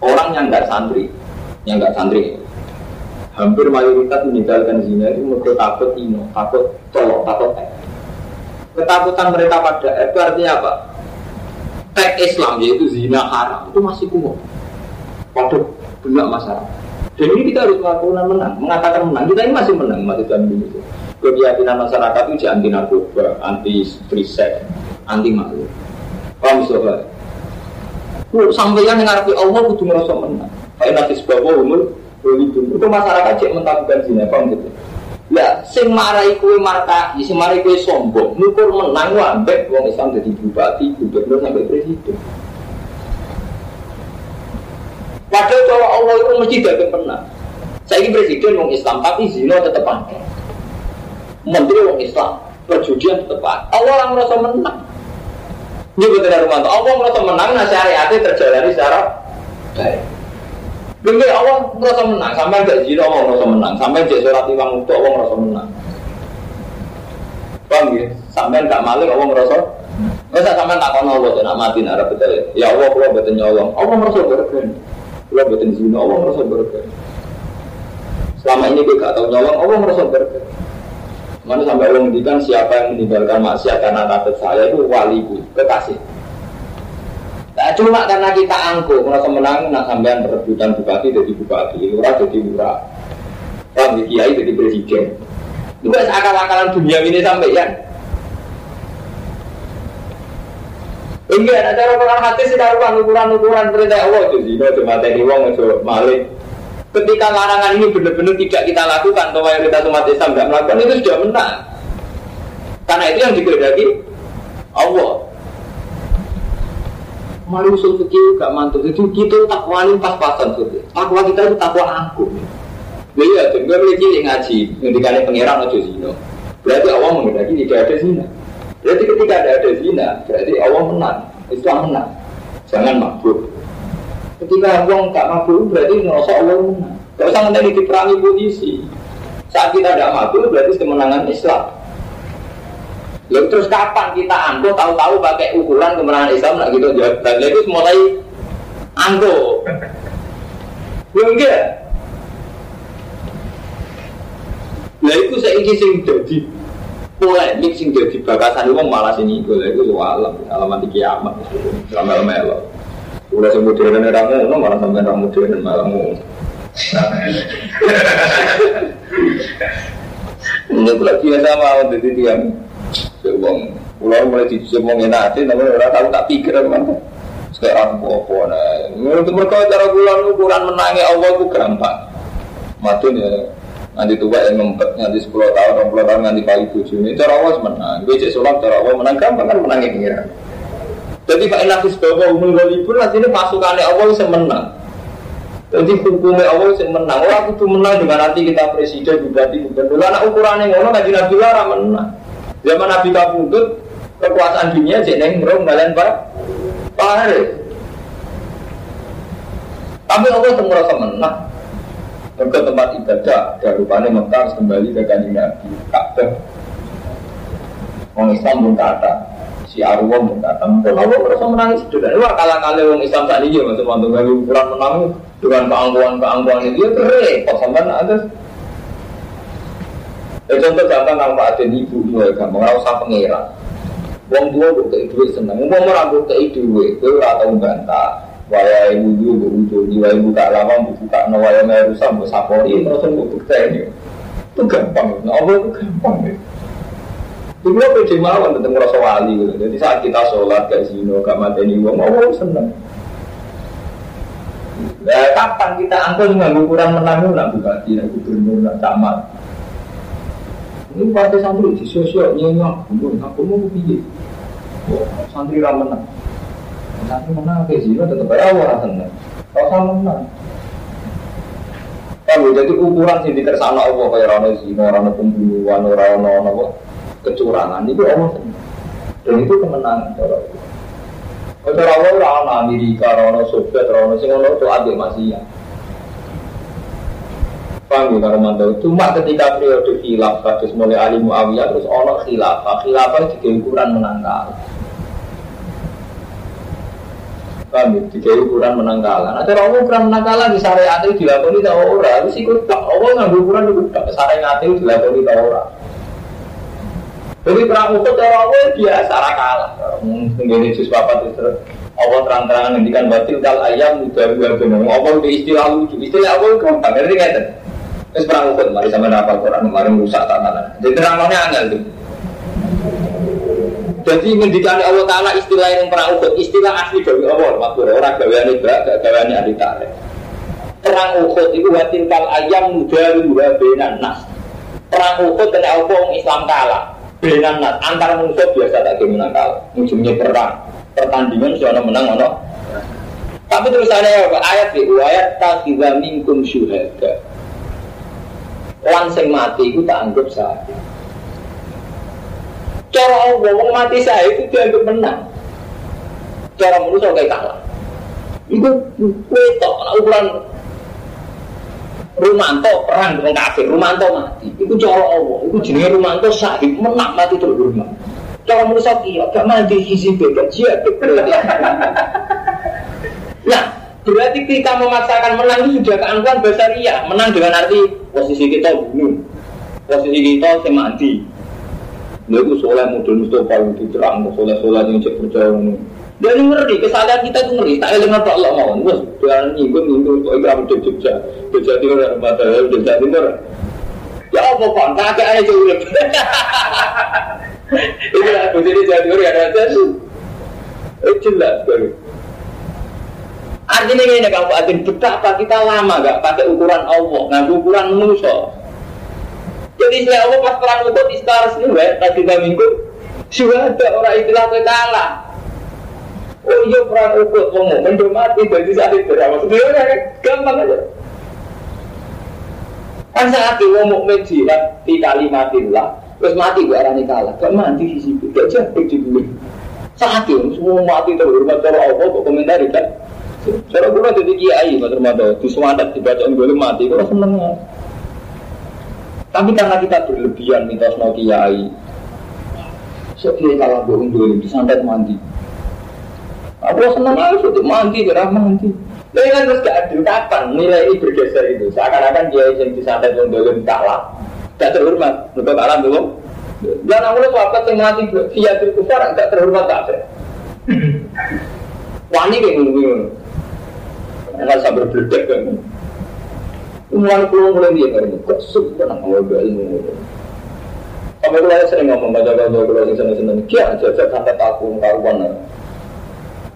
Orang yang nggak santri, yang nggak santri, hampir mayoritas meninggalkan zina itu mereka takut ino, takut tolong, takut tek. Ketakutan mereka pada itu artinya apa? Tek Islam yaitu zina haram itu masih kuat. Waduh, banyak masalah. Dan ini kita harus melakukan menang, mengatakan menang. Kita ini masih menang masih dalam Indonesia. Keyakinan masyarakat itu anti narkoba, anti free sex, anti malu. Paham sobat? Lu sampai yang ngarep Allah kudu ngerasa menang. Kayak nanti sebuah umur itu itu masyarakat cek mentakukan zina, paham gitu? Ya, sing marai kue marka, sing marai kue sombong, ngukur menang wambek wong Islam jadi bupati, gubernur sampai presiden. Padahal cara Allah itu mesti gak pernah. Saya ini presiden wong Islam, tapi zina tetap pakai. Menteri wong Islam, perjudian tepat. Allah orang merasa menang. Ini betul rumah Allah merasa menang, nah syariatnya terjalani secara baik. Bagi Allah merasa menang, sampai gak zina Allah merasa menang, sampai jadi surat imam untuk Allah merasa menang. Paham ya? Sampai gak malik Allah merasa Masa sampai tak kono Allah nak mati nak betul ya Allah kalau betul nyolong Allah merasa berkah. Kalau betul zina Allah merasa berkah. Selama ini gue gak tahu nyolong Allah merasa berkah. Mana sampai Allah menghentikan siapa yang meninggalkan maksiat karena takut saya itu waliku, kekasih. Nah, cuma karena kita angkuh, merasa menang, nak sampean perebutan bupati jadi bupati, lurah jadi lurah, orang kiai jadi presiden. Itu akal-akalan dunia ini sampai ya. Enggak, ada cara Quran hati sih karuan ukuran-ukuran perintah Allah itu sih, itu materi uang itu malik. Ketika larangan ini benar-benar tidak kita lakukan atau mayoritas umat Islam tidak melakukan itu sudah menang. Karena itu yang dikehendaki Allah. Mari usul fikih gak mantul. Itu kita takwa ini pas-pasan tuh. Takwa kita itu takwa aku. Iya, dan gue beli cilik ngaji, ngendikane pangeran aja zina. Berarti Allah menghendaki tidak ada zina. Berarti ketika ada ada zina, berarti Allah menang. Islam menang. Jangan mabuk. Ketika uang tak mabuk berarti ngerasa Allah menang. Gak usah nanti diperangi posisi. Saat kita tidak mabuk berarti kemenangan Islam. Lalu terus kapan kita anggo tahu-tahu pakai ukuran kemenangan Islam nak gitu jawab. Dan itu mulai anggo. Belum enggak? Lah itu saya ingin sing jadi polemik sing jadi bakasan itu malah sini lah itu alam alamat kiamat selama melo udah sing modern orang ngono malah sampai orang modern malah ngono ini pula biasa mau jadi tiang Wong, pulau mulai di semua enak namun orang tahu tak pikir apa sekarang apa nah. Menurut mereka cara bulan ukuran menangi Allah itu gampang. Matun ya, nanti tua yang ngempet nanti 10 tahun, 20 tahun nanti kali tujuh ini cara Allah menang. Gue cek sholat cara Allah menang gampang kan menangnya pengiran. Jadi Pak Inafis bahwa umul walibur nanti ini pasukannya Allah bisa menang. Jadi hukumnya Allah bisa menang. Orang itu menang dengan nanti kita presiden, bupati, gubernur. Anak ukurannya ngono ngaji Nabi Lara menang. Zaman Nabi Kabudut kekuasaan dunia jadi neng merong kalian pak Pak Tapi Allah itu merasa menang. Ke tempat ibadah, dan rupanya Mekah harus kembali ke kanjeng Nabi. Ka'bah. Orang Islam pun kata, si Arwa pun kata, mungkin Allah merasa menang itu. Dan wah kalah kalah orang Islam saat ini, macam mantu nggak ukuran menang dengan keangkuhan-keangkuhan itu, ya repot sampai ada. Ya, contoh gampang kalau Aden ibu, ya gampang, nggak usah pengira. Wong tua kayak duit seneng, mau rambut kayak duit, gue ora tau bantah. Waya ibu dulu, bu ujo, di waya buka lawang, bu buka no waya merusak, bu sapori, terus bu bukti. Itu gampang, nah itu gampang ya. Itu gue pede mawon tentang rasa wali gitu. Jadi saat kita sholat gak zino, gak mateni wong, Allah seneng. Nah, kapan kita angkut dengan ukuran menang, nak bupati, nak gubernur, nak camat, ini partai santri di sosial nyenyak, belum aku mau piye. Santri ramen Santri menang ke sini tetap orang seneng. Kau sama menang. Kalau jadi ukuran sih di tersana Allah kayak rano zina, rano pembunuhan, rano apa kecurangan itu Allah. Dan itu kemenangan cara Allah. Cara Allah rano Amerika, rano Soviet, rano Singapura itu adik masih ya. Paham ya mantau. Cuma ketika periode khilaf kados mulai Ali Muawiyah terus ono khilafah. Khilafah juga ukuran menangkal. Paham ya? Juga ukuran menangkalan. Nah, cara ukuran menangkalan di syariat itu dilakoni tak ora. Ikut tak Allah nggak ukuran itu tak syariat itu dilakoni tak ora. Jadi perang Uhud cara Allah biasa kalah. Mungkin jus papat itu Allah terang-terangan ngendikan batil dal ayam udah udah benar. Allah itu istilah lucu. Istilah Allah gampang. Ngerti nggak Terus perang Uhud, mari sama nafal Quran, kemarin rusak tatanan. Jadi terangnya angel tuh. Jadi ngendikan Allah Taala istilah yang perang Uhud, istilah asli dari Allah, makhluk orang gaweane berak, gak ahli tarik. Perang Uhud itu watin kal ayam muda dua benan nas. Perang Uhud dan Allah Islam kalah. Benan nas antar musuh biasa tak gimana kalah. Ujungnya perang, pertandingan sudah menang ono. Tapi tulisannya apa? Ayat di ayat tak minkum syuhada lan mati itu tak anggap sakit. Cara Allah, mati saya itu dianggap menang. Cara manusia kayak kalah. Itu wetok, ukuran Rumanto perang dengan kafir, Rumanto mati. Itu cara Allah, itu jenis Rumanto sahib menang mati terhormat. Cara manusia kia, gak mati isi gak jihad, Nah, berarti kita memaksakan menang itu sudah keangkuhan basaria. Menang dengan arti posisi kita bunuh, posisi kita semati. Nah itu soleh model Mustafa itu terang, soleh soleh yang cek percaya Dan ini ngeri, kesalahan kita itu ngeri. Tak eling apa Allah mau, terus jangan nyinggung nyinggung kok ikram di Jogja, Jogja Timur ada mata, Jogja Timur. Ya apa pak, kakek aja jauh Itu lah, di sini Jogja Timur ya ada Eh jelas baru. Artinya ini kalau adin betapa kita lama gak pakai ukuran Allah, nggak ukuran manusia. Jadi saya Allah pas perang Uhud istilah sini, tadi minggu, sudah ada orang istilah kalah. Oh iya perang Uhud, mau mukmin mati, jadi saat itu berapa? Sebenarnya kan gampang aja. Kan saat itu mau jihad di kalimatillah, terus mati gak arani kalah, gak mati di situ, gak jatuh di bumi. Saat itu semua mati terhormat cara Allah, kok komentar kan? Cara gue jadi kiai, Ramadan, di semangat dibacaan gue mati, gue seneng. Tapi karena kita berlebihan mitos mau kiai, so kiai kalah bohong dulu, disantet mandi. Aku seneng aja untuk mandi, gerah mandi. Tapi kan terus gak adil kapan nilai ini bergeser itu. Seakan-akan kiai yang disantet bohong dulu kalah, gak terhormat, betul kalah dulu. Dan aku lihat waktu yang mati via gak terhormat tak Wani kayak ngomong nggak sabar berdek kan. Mulai pulang mulai dia kan, kok suka nak mau ilmu. Sampai kalau sering ngomong baca baca kalau sing seneng seneng, kia aja aja sampai tahu karuan.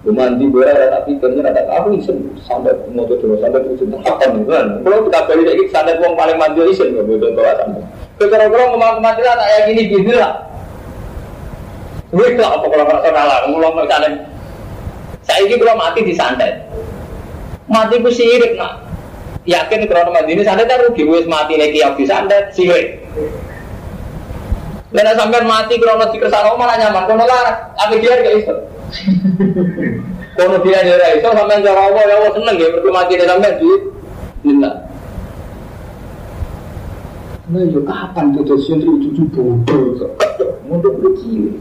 Mandi boleh ada tapi kerja ada aku isen sampai mau tuh sampai tuh isen apa nih kan? Kalau kita beli lagi sampai uang paling mandi isen nggak boleh bawa sampai. Kalau ngomong mati lah kayak gini gini lah. Wih, apa kalau nggak salah, ngulong nggak Saya ini belum mati di santet mati ku sirik nak yakin mati ini santet kan rugi wis mati lagi bisa santet sirik dan sampai mati kalau mati kersane malah nyaman. Kono lah apa dia gak iso. Kono dia dia iso sampai cara Allah ya Allah seneng ya berarti mati sampai di Nina Nah, yo kapan terus yang cucu bodoh? Mau begini,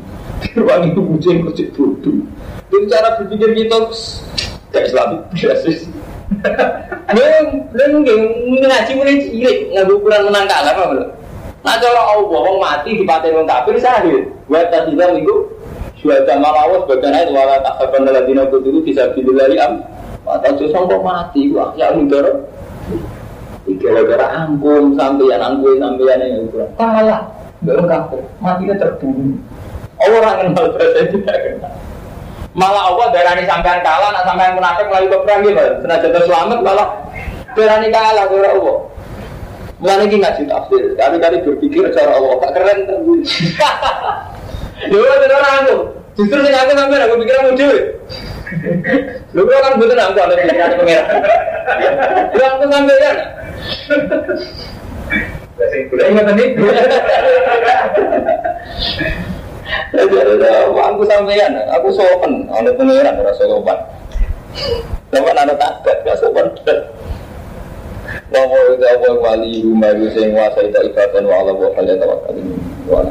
ruang itu kucing kucing bodoh. Jadi cara berpikir kita gak Islam biasa. Neng, neng ngaji mulai cilik nggak ukuran menang kalah apa belum? Nah kalau Allah wong mati di paten wong kafir sahih. Tadi bilang minggu sudah malawas bagian itu wala takhaban ladina kutu bisa bililari am. Atau justru kok mati gua ya mudar. Gara-gara angkum sampeyan angkum sampeyan yang ukuran. Kalah, belum kafir. Matinya terbunuh. Orang kenal presiden tidak kenal. Malah Allah darani sampean kalah, nak sampean munafik melalui perang gitu. Senajan terselamat malah darani kalah ora Allah. Mulane iki ngaji tafsir, kali-kali berpikir cara Allah, gak keren kan. *laughs* Yo ora orang aku. Justru sing aku sampean aku pikir aku dhewe. Lu kan betul aku ada pikiran pengira. Lu aku sampean. Lah kuliah ingat *laughs* Aku sampean, aku sopan, ana pengiran ora sopan. Sopan ana takut, gak sopan. Wa wa wali rumah sing wa saida ibatan wa ala wa